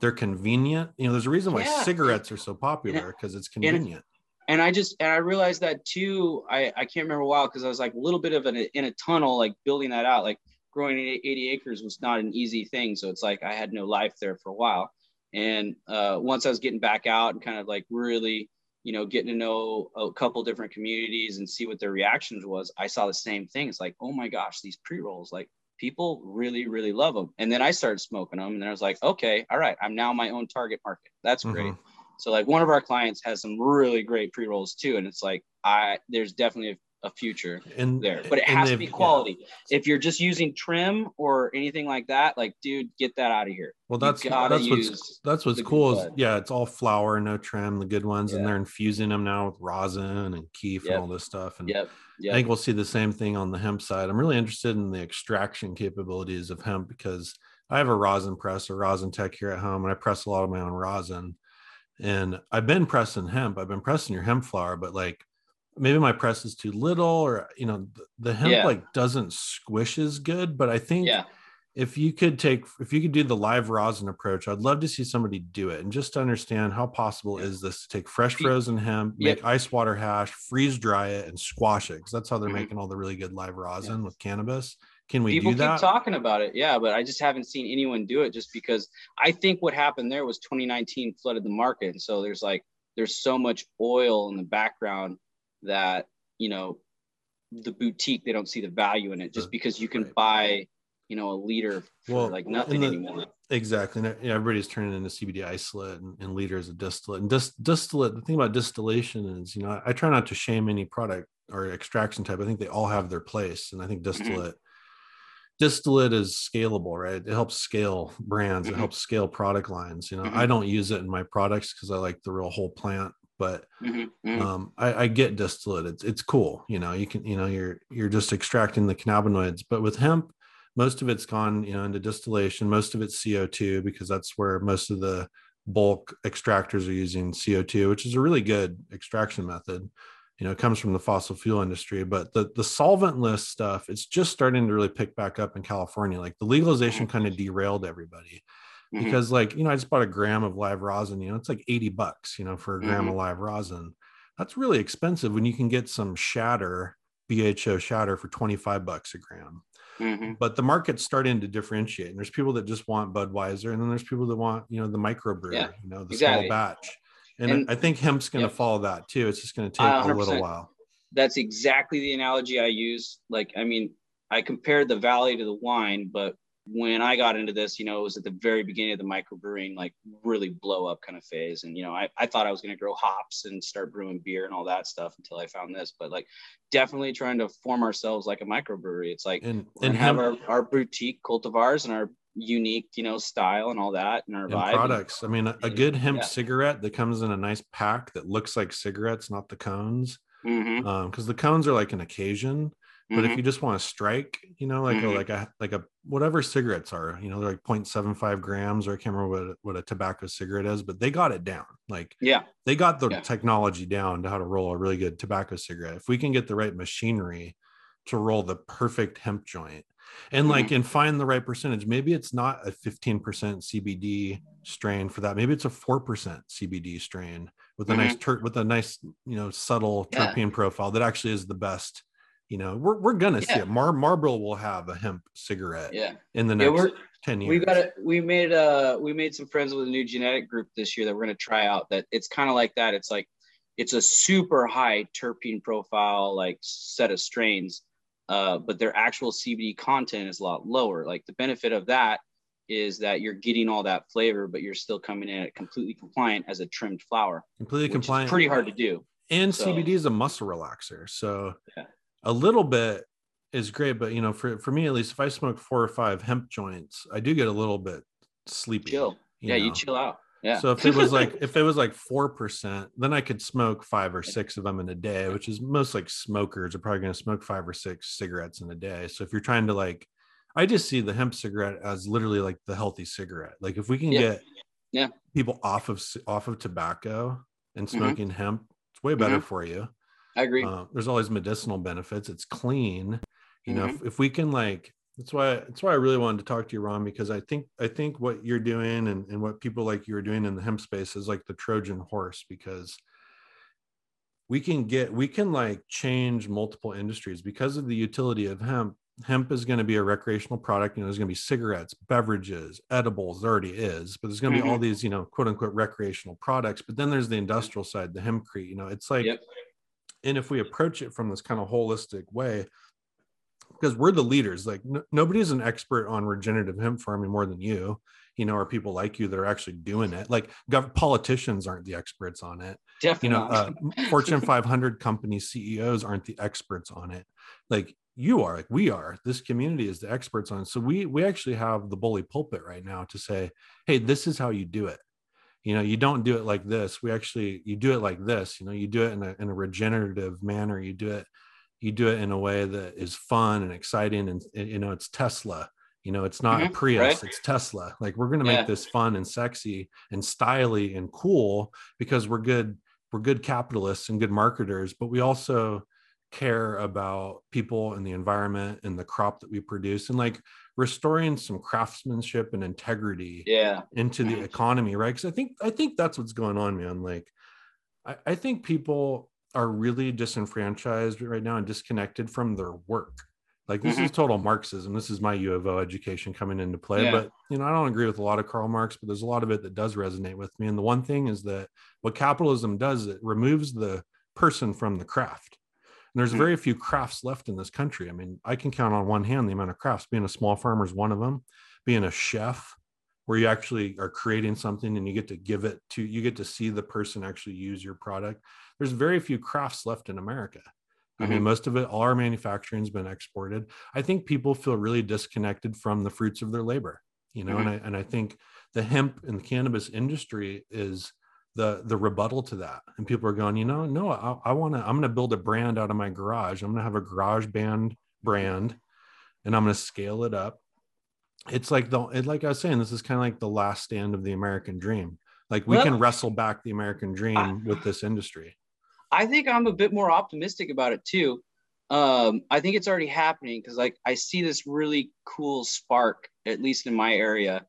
they're convenient you know there's a reason why Yeah. cigarettes are so popular because it's convenient and I just and I realized that too. I I can't remember a while because I was like a little bit of an, in a tunnel, like building that out. Like growing 80 acres was not an easy thing, so it's like I had no life there for a while. And uh, once I was getting back out and kind of like really, you know, getting to know a couple different communities and see what their reactions was, I saw the same thing. It's like, oh my gosh, these pre rolls, like people really, really love them. And then I started smoking them, and then I was like, okay, all right, I'm now my own target market. That's great. Mhm. So like one of our clients has some really great pre rolls too, and it's like I there's definitely a, a future and there, but it has to be yeah. quality. If you're just using trim or anything like that, like dude, get that out of here. Well, You that's what's that's what's cool is yeah, it's all flower, no trim, the good ones, and they're infusing them now with rosin and kief Yep. and all this stuff. And Yep. I think we'll see the same thing on the hemp side. I'm really interested in the extraction capabilities of hemp because I have a rosin press, a rosin tech here at home, and I press a lot of my own rosin. And I've been pressing hemp. I've been pressing your hemp flower, but like maybe my press is too little, or you know, the, the hemp Yeah. like doesn't squish as good. But I think yeah. If you could take if you could do the live rosin approach i'd love to see somebody do it and just to understand how possible Yeah. is this to take fresh frozen hemp Yep. make ice water hash freeze dry it and squash it because that's how they're Mhm. making all the really good live rosin with cannabis can we People do keep talking about it, yeah, but I just haven't seen anyone do it. Just because I think what happened there was 2019 flooded the market, and so there's like there's so much oil in the background that you know the boutique they don't see the value in it just because you can right. buy you know a liter for Well, like nothing the- anymore. exactly and everybody's turning into cbd isolate and, and liters of distillate and dis- distillate the thing about distillation is you know I, I try not to shame any product or extraction type i think they all have their place and i think Mm-hmm. distillate distillate is scalable right it helps scale brands Mhm. it helps scale product lines you know Mhm. i don't use it in my products because i like the real whole plant but Mhm, mhm. um I, I get distillate it's it's cool you know you can you know you're you're just extracting the cannabinoids but with hemp most of it's gone you know into distillation most of it's co2 because that's where most of the bulk extractors are using co2 which is a really good extraction method. You know it comes from the fossil fuel industry but the the solventless stuff it's just starting to really pick back up in california. Like the legalization kind of derailed everybody. Mm-hmm. because like you know i just bought a gram of live rosin you know it's like 80 bucks you know for a gram mm-hmm. of live rosin. That's really expensive when you can get some shatter bho shatter for 25 bucks a gram mm-hmm. but the market's starting to differentiate and there's people that just want budweiser and then there's people that want you know the microbrew yeah, you know the exactly. small batch and, and, I think hemp's going to yep. follow that too. It's just going to take uh, a little while. That's exactly the analogy I use. Like, I mean, I compared the valley to the wine, but when I got into this, you know, it was at the very beginning of the microbrewing, like really blow up kind of phase. And, you know, I, I thought I was going to grow hops and start brewing beer and all that stuff until I found this, but like definitely trying to form ourselves like a microbrewery. It's like, and, and have our, our boutique cultivars and our unique, you know, style and all that and our and vibe. products. I mean, a, a good hemp yeah. cigarette that comes in a nice pack that looks like cigarettes, not the cones. Because mm-hmm. um, the cones are like an occasion. But mm-hmm. if you just want to strike, you know, like mm-hmm. a like a like a whatever cigarettes are, you know, they're like 0.75 grams, or I can't remember what, what a tobacco cigarette is, but they got it down. Like yeah, they got the yeah. technology down to how to roll a really good tobacco cigarette. If we can get the right machinery to roll the perfect hemp joint, and mm-hmm. like and find the right percentage maybe it's not a 15% cbd strain for that maybe it's a 4% cbd strain with a mm-hmm. nice ter- with a nice you know subtle yeah. terpene profile that actually is the best you know we're, we're gonna yeah. see it Mar- marlboro will have a hemp cigarette yeah in the next yeah, 10 years we got it we made uh we made some friends with a new genetic group this year that we're gonna try out that it's kind of like that it's like it's a super high terpene profile like set of strains uh, but their actual CBD content is a lot lower. Like the benefit of that is that you're getting all that flavor, but you're still coming in at completely compliant as a trimmed flower. Completely compliant. pretty hard to do. And so, CBD is a muscle relaxer. So yeah. A little bit is great, but you know, for, for me at least, if I smoke four or five hemp joints, I do get a little bit sleepy. Chill. You yeah, know? you chill out. Yeah. So if it was like (laughs) if it was like four percent, then I could smoke five or six of them in a day, which is most like smokers are probably going to smoke five or six cigarettes in a day. So if you're trying to like, I just see the hemp cigarette as literally like the healthy cigarette. Like if we can yeah. get yeah people off of off of tobacco and mm-hmm. smoking mm-hmm. hemp, it's way better mm-hmm. for you. I agree. Uh, there's all these medicinal benefits. It's clean. You know, mm-hmm. if, if we can like that's why that's why I really wanted to talk to you, Ron, because I think I think what you're doing and, and what people like you are doing in the hemp space is like the Trojan horse because we can get we can like change multiple industries because of the utility of hemp. Hemp is going to be a recreational product. You know, there's going to be cigarettes, beverages, edibles. There already is, but there's going to be all mm-hmm. these, you know, quote unquote recreational products. But then there's the industrial side, the hempcrete. You know, it's like, yep. And if we approach it from this kind of holistic way, because we're the leaders. Like n- nobody's an expert on regenerative hemp farming more than you, you know, or people like you that are actually doing it. Like gov- politicians aren't the experts on it. Definitely. You know, uh, Fortune (laughs) 500 company CEOs aren't the experts on it. Like you are, like we are. This community is the experts on. It. So we we actually have the bully pulpit right now to say, hey, this is how you do it you know you don't do it like this we actually you do it like this you know you do it in a, in a regenerative manner you do it you do it in a way that is fun and exciting and you know it's tesla you know it's not mm-hmm, a prius right? it's tesla like we're going to yeah. make this fun and sexy and styly and cool because we're good we're good capitalists and good marketers but we also care about people and the environment and the crop that we produce and like restoring some craftsmanship and integrity yeah into the (laughs) economy right because i think i think that's what's going on man like I, I think people are really disenfranchised right now and disconnected from their work. Like this mm-hmm. is total Marxism. This is my U of O education coming into play. Yeah. But you know, I don't agree with a lot of Karl Marx, but there's a lot of it that does resonate with me. And the one thing is that what capitalism does, it removes the person from the craft. And there's mm-hmm. very few crafts left in this country. I mean, I can count on one hand the amount of crafts. Being a small farmer is one of them. Being a chef, where you actually are creating something and you get to give it to you get to see the person actually use your product there's very few crafts left in America. Mm-hmm. I mean, mm-hmm. most of it, all our manufacturing has been exported. I think people feel really disconnected from the fruits of their labor, you know, mm-hmm. and I and I think the hemp and the cannabis industry is the the rebuttal to that. And people are going, you know, no, I, I want to, I'm going to build a brand out of my garage. I'm going to have a garage band brand, and I'm going to scale it up it's like the it, like I was saying, this is kind of like the last stand of the American dream. Like we Well- can wrestle back the American dream I- with this industry. I think I'm a bit more optimistic about it too. Um, I think it's already happening because like I see this really cool spark, at least in my area.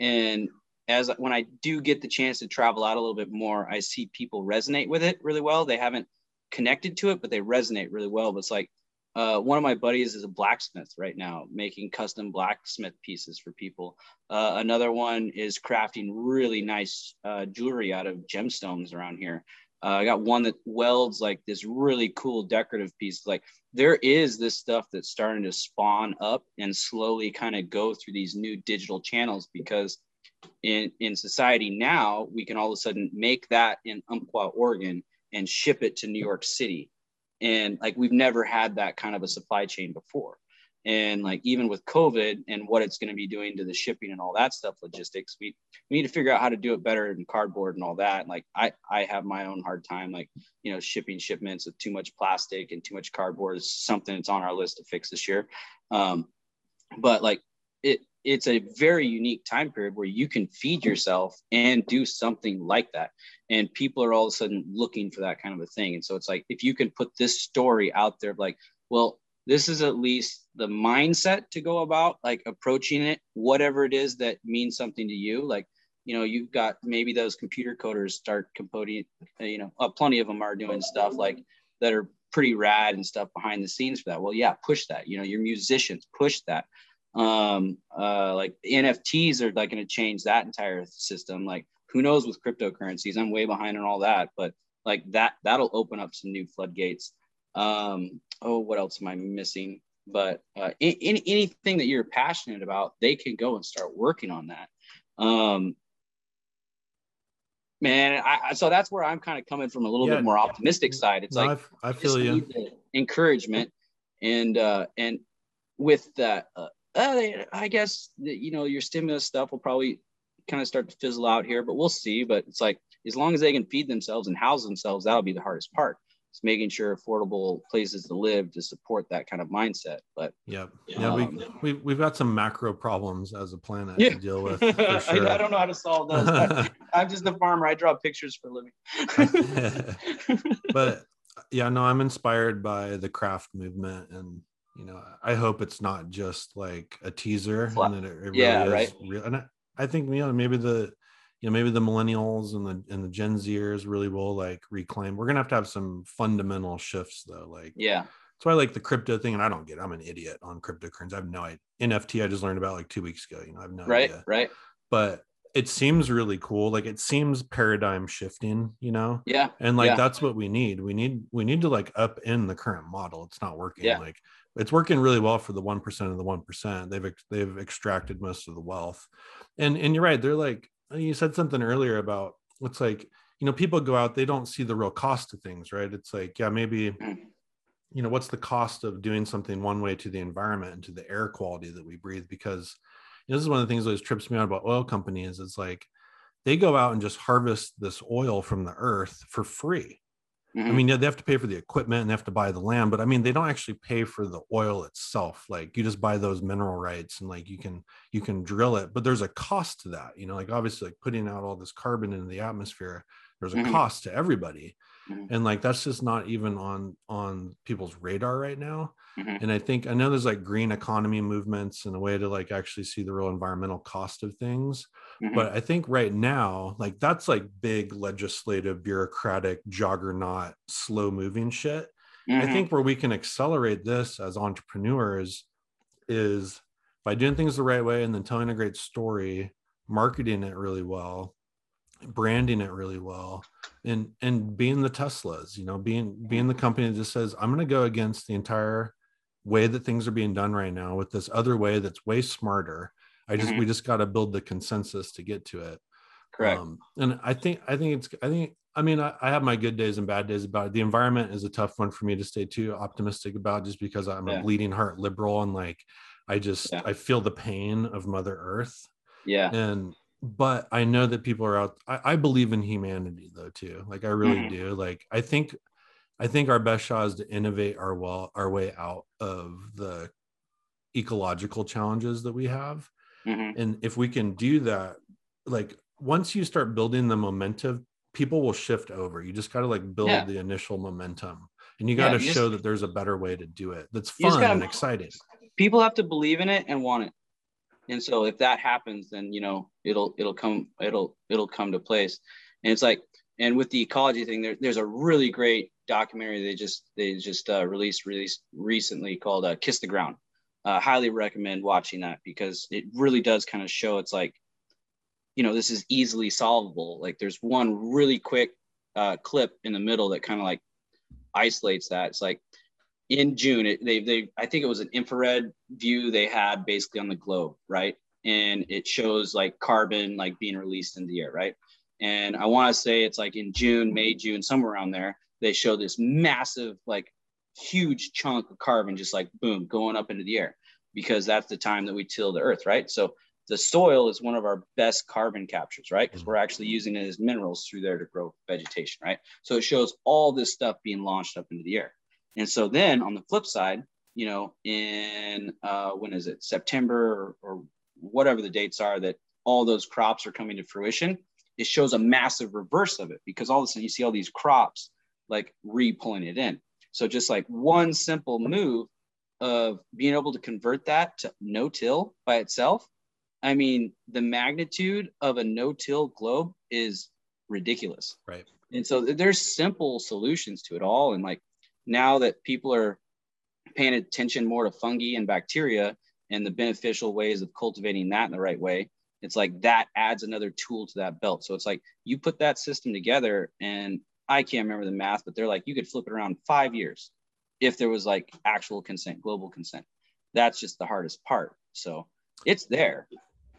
And as when I do get the chance to travel out a little bit more, I see people resonate with it really well. They haven't connected to it, but they resonate really well. But it's like uh, one of my buddies is a blacksmith right now, making custom blacksmith pieces for people. Uh, another one is crafting really nice uh, jewelry out of gemstones around here. Uh, I got one that welds like this really cool decorative piece. Like there is this stuff that's starting to spawn up and slowly kind of go through these new digital channels because in in society now we can all of a sudden make that in Umpqua, Oregon, and ship it to New York City, and like we've never had that kind of a supply chain before. And like even with COVID and what it's going to be doing to the shipping and all that stuff, logistics, we we need to figure out how to do it better in cardboard and all that. Like I I have my own hard time like you know shipping shipments with too much plastic and too much cardboard is something that's on our list to fix this year. Um, but like it it's a very unique time period where you can feed yourself and do something like that. And people are all of a sudden looking for that kind of a thing. And so it's like if you can put this story out there like well this is at least the mindset to go about like approaching it whatever it is that means something to you like you know you've got maybe those computer coders start composing you know uh, plenty of them are doing stuff like that are pretty rad and stuff behind the scenes for that. Well yeah push that. You know your musicians push that um uh like nfts are like going to change that entire system. Like who knows with cryptocurrencies? I'm way behind on all that but like that that'll open up some new floodgates. Um oh what else am i missing? But uh in, in, anything that you're passionate about they can go and start working on that. Um man I, I so that's where i'm kind of coming from a little Yeah. bit more optimistic side. It's No, like I, I feel you. encouragement and uh and with that uh, uh, i guess that you know your stimulus stuff will probably kind of start to fizzle out here but we'll see but it's like as long as they can feed themselves and house themselves that'll be the hardest part it's making sure affordable places to live to support that kind of mindset but Yep. Yeah, we, Um, we we've got some macro problems as a planet yeah to deal with. (laughs) For I. I don't know how to solve those I, (laughs) i'm just a farmer i draw pictures for a living (laughs) but yeah, no, I'm inspired by the craft movement, and you know, I hope it's not just like a teaser, and that it, it really Yeah, is right. real. And I, I think you know maybe the you know maybe the millennials and the and the Gen Zers really will like reclaim. We're gonna have to have some fundamental shifts though, like yeah That's why I like the crypto thing, and I don't get. it. I'm an idiot on cryptocurrency. I have no idea. NFT, I just learned about like two weeks ago. You know, I have no right idea. right But it seems really cool. Like it seems paradigm shifting. You know, yeah and like Yeah. that's what we need. We need we need to like up in the current model. It's not working. Yeah. Like it's working really well for the one percent of the one percent. They've they've extracted most of the wealth, and and you're right. They're like you said something earlier about it's like you know people go out they don't see the real cost of things right it's like yeah maybe (clears throat) you know what's the cost of doing something one way to the environment and to the air quality that we breathe because you know, this is one of the things that always trips me out about oil companies it's like they go out and just harvest this oil from the earth for free I Mhm. mean, yeah, they have to pay for the equipment and they have to buy the land, but I mean, they don't actually pay for the oil itself. Like you just buy those mineral rights and like you can you can drill it, but there's a cost to that. You know, like obviously like putting out all this carbon into the atmosphere, there's a Mhm. cost to everybody. Mhm. And like that's just not even on on people's radar right now. Mhm. And I think I know there's like green economy movements and a way to like actually see the real environmental cost of things Mhm. but i think right now like that's like big legislative bureaucratic juggernaut slow moving shit i Mhm. think where we can accelerate this as entrepreneurs is by doing things the right way and then telling a great story marketing it really well branding it really well and and being the teslas you know being being the company that just says i'm going to go against the entire way that things are being done right now with this other way that's way smarter i just Mhm. we just got to build the consensus to get to it correct um, and I think I think it's I think I mean I, I have my good days and bad days about it. The environment is a tough one for me to stay too optimistic about just because I'm Yeah. a bleeding heart liberal and like I just Yeah. I feel the pain of Mother Earth yeah and but I know that people are out I, I believe in humanity though too. Like I really Mhm. do. Like I think I think our best shot is to innovate our well our way out of the ecological challenges that we have Mm-hmm. And if we can do that, like once you start building the momentum, people will shift over. You just got to like build yeah. the initial momentum and you got to yeah, show just, that there's a better way to do it that's fun gotta, and exciting. People have to believe in it and want it. And so if that happens, then you know it'll it'll come it'll it'll come to place. And it's like and with the ecology thing, there, there's a really great documentary they just they just uh, released released recently called uh, "Kiss the Ground." Uh, highly recommend watching that because it really does kind of show it's like, you know, this is easily solvable. Like there's one really quick uh, clip in the middle that kind of like isolates that. It's like in June, it, they they I think it was an infrared view they had basically on the globe, right? And it shows like carbon like being released in the air, right? And I want to say it's like in June, May, June, somewhere around there, they show this massive, like huge chunk of carbon just like boom going up into the air because that's the time that we till the earth, right? So the soil is one of our best carbon captures, right? Because we're actually using it as minerals through there to grow vegetation, right? So it shows all this stuff being launched up into the air. And so then on the flip side, you know, in uh, when is it September or, or whatever the dates are that all those crops are coming to fruition, it shows a massive reverse of it because all of a sudden you see all these crops like re-pulling it in. So just like one simple move of being able to convert that to no-till by itself, I mean, the magnitude of a no-till globe is ridiculous. Right. And so there's simple solutions to it all. And like now that people are paying attention more to fungi and bacteria and the beneficial ways of cultivating that in the right way, it's like that adds another tool to that belt. So it's like you put that system together, and I can't remember the math, but they're like you could flip it around five years if there was like actual consent, global consent. That's just the hardest part. So it's there.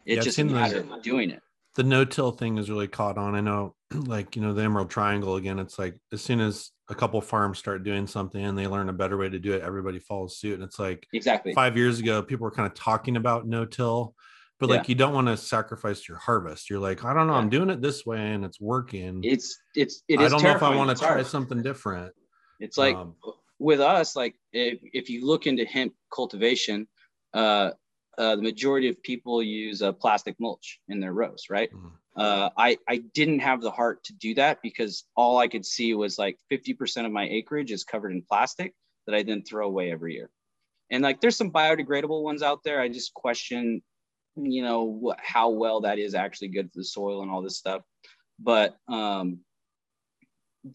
It yeah, just matters of doing it. The no-till thing is really caught on. I know, (clears throat) like you know, the Emerald Triangle again. It's like as soon as a couple farms start doing something and they learn a better way to do it, everybody follows suit. And it's like exactly five years ago, people were kind of talking about no-till but yeah. like you don't want to sacrifice your harvest you're like i don't know yeah. i'm doing it this way and it's working it's it's it i don't know if i want to try something different it's like um, with us like if, if you look into hemp cultivation uh, uh, the majority of people use a plastic mulch in their rows right? Mm-hmm. uh, I, I didn't have the heart to do that because all i could see was like 50% of my acreage is covered in plastic that i then throw away every year. And like there's some biodegradable ones out there. I just question you know what, how well that is actually good for the soil and all this stuff. But um,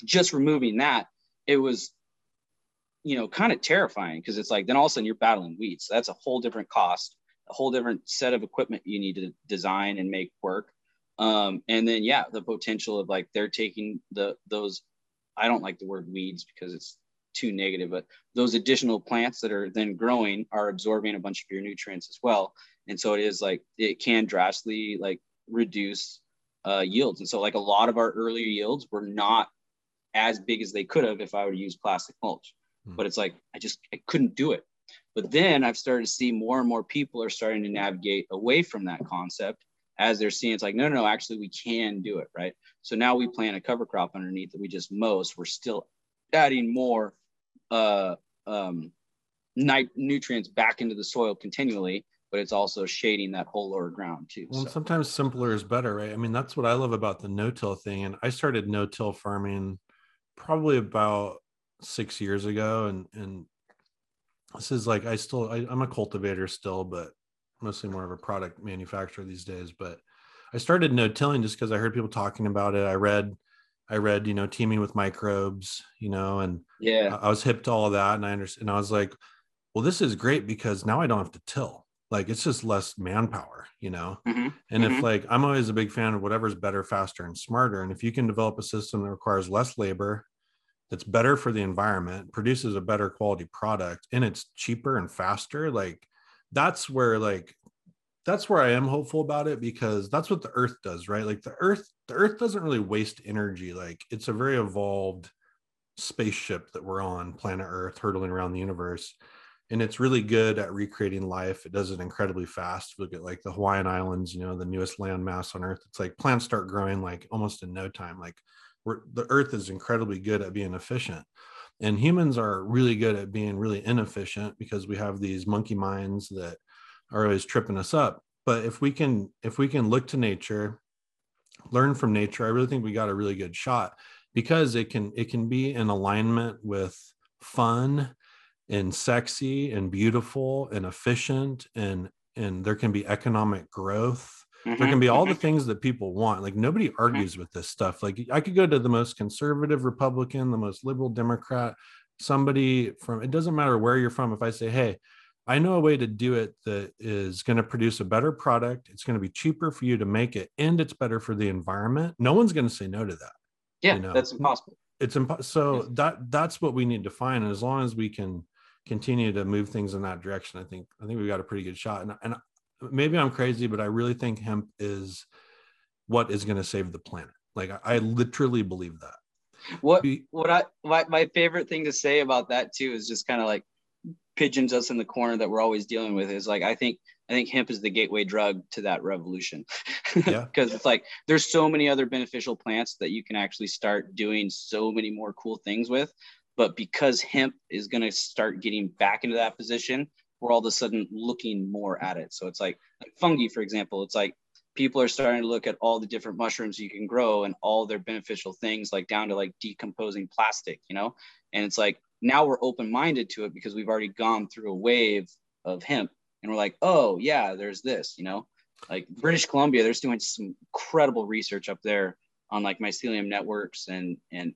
just removing that it was you know kind of terrifying because it's like then all of a sudden you're battling weeds. That's a whole different cost a whole different set of equipment you need to design and make work. Um, and then yeah the potential of like they're taking the those i don't like the word weeds because it's too negative but those additional plants that are then growing are absorbing a bunch of your nutrients as well. And so it is like it can drastically like reduce uh, yields. And so like a lot of our earlier yields were not as big as they could have if i would use plastic mulch. Mm. but it's like i just i couldn't do it but then i've started to see more and more people are starting to navigate away from that concept as they're seeing it's like no no no actually we can do it right so now we plant a cover crop underneath that we just mow so we're still adding more uh, um, nutrients back into the soil continually but it's also shading that whole lower ground too. Well, so. sometimes simpler is better, right? I mean, that's what I love about the no-till thing. And I started no-till farming probably about six years ago, and and this is like I still I, I'm a cultivator still, but mostly more of a product manufacturer these days. But I started no-tilling just because I heard people talking about it. I read I read, you know, teaming with microbes, you know, and yeah, I was hip to all of that. And I understand. And I was like, well, this is great because now I don't have to till like it's just less manpower you know mm-hmm. and mm-hmm. if like i'm always a big fan of whatever's better faster and smarter and if you can develop a system that requires less labor that's better for the environment produces a better quality product and it's cheaper and faster like that's where like that's where i am hopeful about it because that's what the earth does right like the earth the earth doesn't really waste energy like it's a very evolved spaceship that we're on planet earth hurtling around the universe and it's really good at recreating life. It does it incredibly fast. Look at like the Hawaiian Islands, you know, the newest land mass on Earth. It's like plants start growing like almost in no time. Like we're, the Earth is incredibly good at being efficient, and humans are really good at being really inefficient because we have these monkey minds that are always tripping us up. but if we can if we can look to nature learn from nature i really think we got a really good shot because it can it can be in alignment with fun and sexy and beautiful and efficient and and there can be economic growth mm-hmm. there can be all the mm-hmm. things that people want like nobody mm-hmm. argues mm-hmm. with this stuff like i could go to the most conservative republican the most liberal democrat somebody from it doesn't matter where you're from if i say hey I know a way to do it that is going to produce a better product. It's going to be cheaper for you to make it, and it's better for the environment. No one's going to say no to that. Yeah, you know? that's impossible. It's impossible. So yes. that that's what we need to find, and as long as we can continue to move things in that direction, I think I think we've got a pretty good shot. And, and maybe I'm crazy, but I really think hemp is what is going to save the planet. Like I, I literally believe that. What what I my, my favorite thing to say about that too is just kind of like pigeons us in the corner that we're always dealing with is like I think I think hemp is the gateway drug to that revolution. (laughs) Yeah. Because it's like there's so many other beneficial plants that you can actually start doing so many more cool things with. But because hemp is going to start getting back into that position, we're all of a sudden looking more at it. So it's like, like fungi, for example, it's like people are starting to look at all the different mushrooms you can grow and all their beneficial things, like down to like decomposing plastic, you know? And it's like now we're open minded to it because we've already gone through a wave of hemp and we're like, oh, yeah, there's this, you know? Like British Columbia, there's doing some incredible research up there on like mycelium networks and and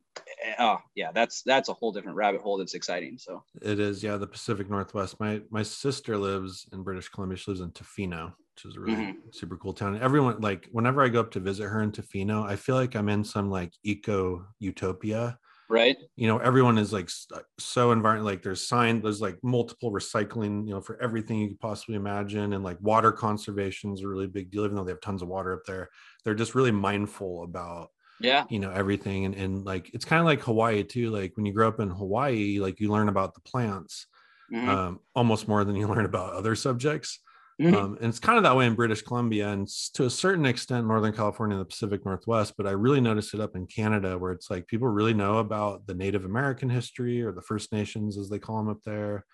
oh yeah that's that's a whole different rabbit hole that's exciting so. It is yeah the pacific northwest. My my sister lives in british columbia. She lives in tofino which is a really mm-hmm. super cool town. Everyone like whenever i go up to visit her in tofino i feel like i'm in some like eco utopia right. You know everyone is like uh, so environment like there's sign there's like multiple recycling you know for everything you could possibly imagine and like water conservation is a really big deal even though they have tons of water up there. They're just really mindful about yeah. you know everything and, and like it's kind of like hawaii too like when you grow up in hawaii like you learn about the plants mm-hmm. um, almost more than you learn about other subjects Mm-hmm. Um, and it's kind of that way in British Columbia and to a certain extent, Northern California and the Pacific Northwest. But I really noticed it up in Canada where it's like people really know about the Native American history or the First Nations, as they call them up there.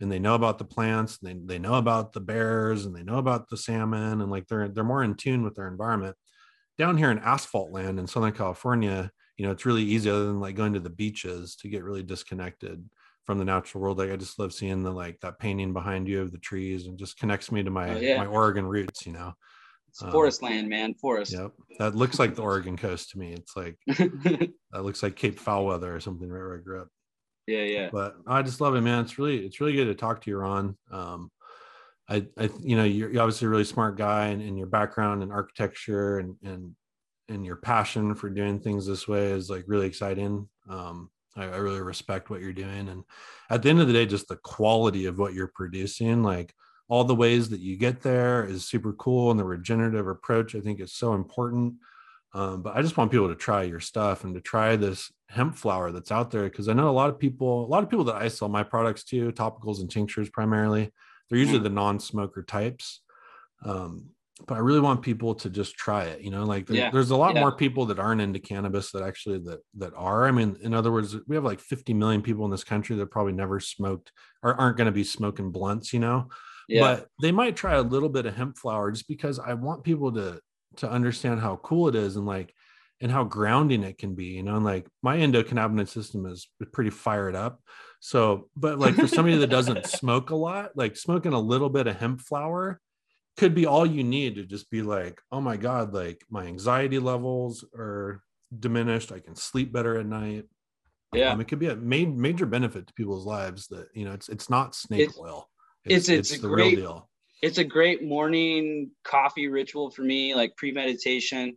And they know about the plants, and they, they know about the bears and they know about the salmon. And like they're, they're more in tune with their environment. Down here in asphalt land in Southern California, you know, it's really easy other than like going to the beaches to get really disconnected from the natural world. Like I just love seeing the like that painting behind you of the trees and just connects me to my oh, yeah. my Oregon roots, you know. It's um, forest land, man. Forest. Yep. That looks like the Oregon coast to me. It's like (laughs) that looks like Cape Foulweather or something right where I grew up. Yeah, yeah. But I just love it, man. It's really it's really good to talk to you, Ron. Um I, I you know, you're, you're obviously a really smart guy and, and your background in architecture and and and your passion for doing things this way is like really exciting. Um, I, I really respect what you're doing. And at the end of the day, just the quality of what you're producing, like all the ways that you get there is super cool. And the regenerative approach, I think, is so important. Um, but I just want people to try your stuff and to try this hemp flower that's out there because I know a lot of people, a lot of people that I sell my products to, topicals and tinctures primarily, they're usually mm. the non-smoker types. Um, but I really want people to just try it. You know, like there, yeah. there's a lot yeah. more people that aren't into cannabis that actually that that are. I mean, in other words, we have like 50 million people in this country that probably never smoked or aren't going to be smoking blunts. You know, yeah. but they might try a little bit of hemp flower just because I want people to to understand how cool it is and like and how grounding it can be. You know, and like my endocannabinoid system is pretty fired up. So, but like for somebody that doesn't (laughs) smoke a lot, like smoking a little bit of hemp flower could be all you need to just be like, oh my God, like my anxiety levels are diminished. I can sleep better at night. Yeah. Um, it could be a main, major benefit to people's lives that, you know, it's, it's not snake it's, oil. It's, it's, it's, the great, real deal. It's a great morning coffee ritual for me, like pre-meditation.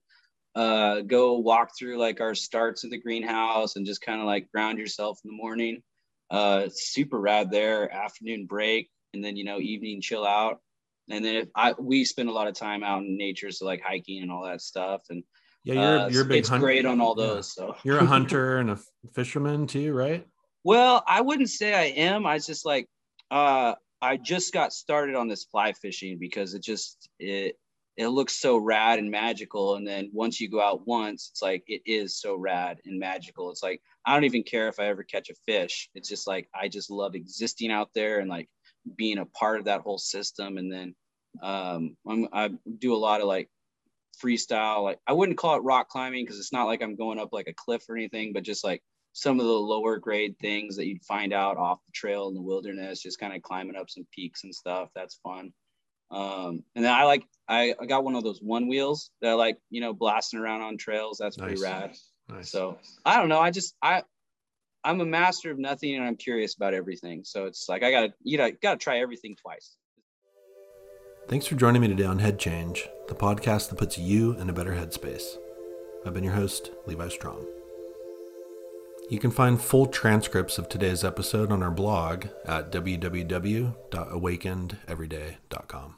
Uh, go walk through like our starts in the greenhouse and just kind of like ground yourself in the morning. Uh, super rad there. Afternoon break and then you know evening chill out and then if I we spend a lot of time out in nature, so like hiking and all that stuff. And yeah, you're uh, you're big it's hunter. great on all those. Yeah. So (laughs) you're a hunter and a fisherman too, right? Well, I wouldn't say I am. I just like uh I just got started on this fly fishing because it just it it looks so rad and magical. And then once you go out once, it's like it is so rad and magical. It's like I don't even care if I ever catch a fish. It's just like I just love existing out there and like being a part of that whole system and then Um, I'm, I do a lot of like freestyle. Like I wouldn't call it rock climbing because it's not like I'm going up like a cliff or anything, but just like some of the lower grade things that you'd find out off the trail in the wilderness, just kind of climbing up some peaks and stuff. That's fun. Um, and then I like I, I got one of those one wheels that I like, you know, blasting around on trails. That's pretty rad. Nice. So I don't know. I just I I'm a master of nothing and I'm curious about everything. So it's like I gotta you know gotta try everything twice. Thanks for joining me today on Head Change, the podcast that puts you in a better headspace. I've been your host, Levi Strom. You can find full transcripts of today's episode on our blog at www.awakenedeveryday.com.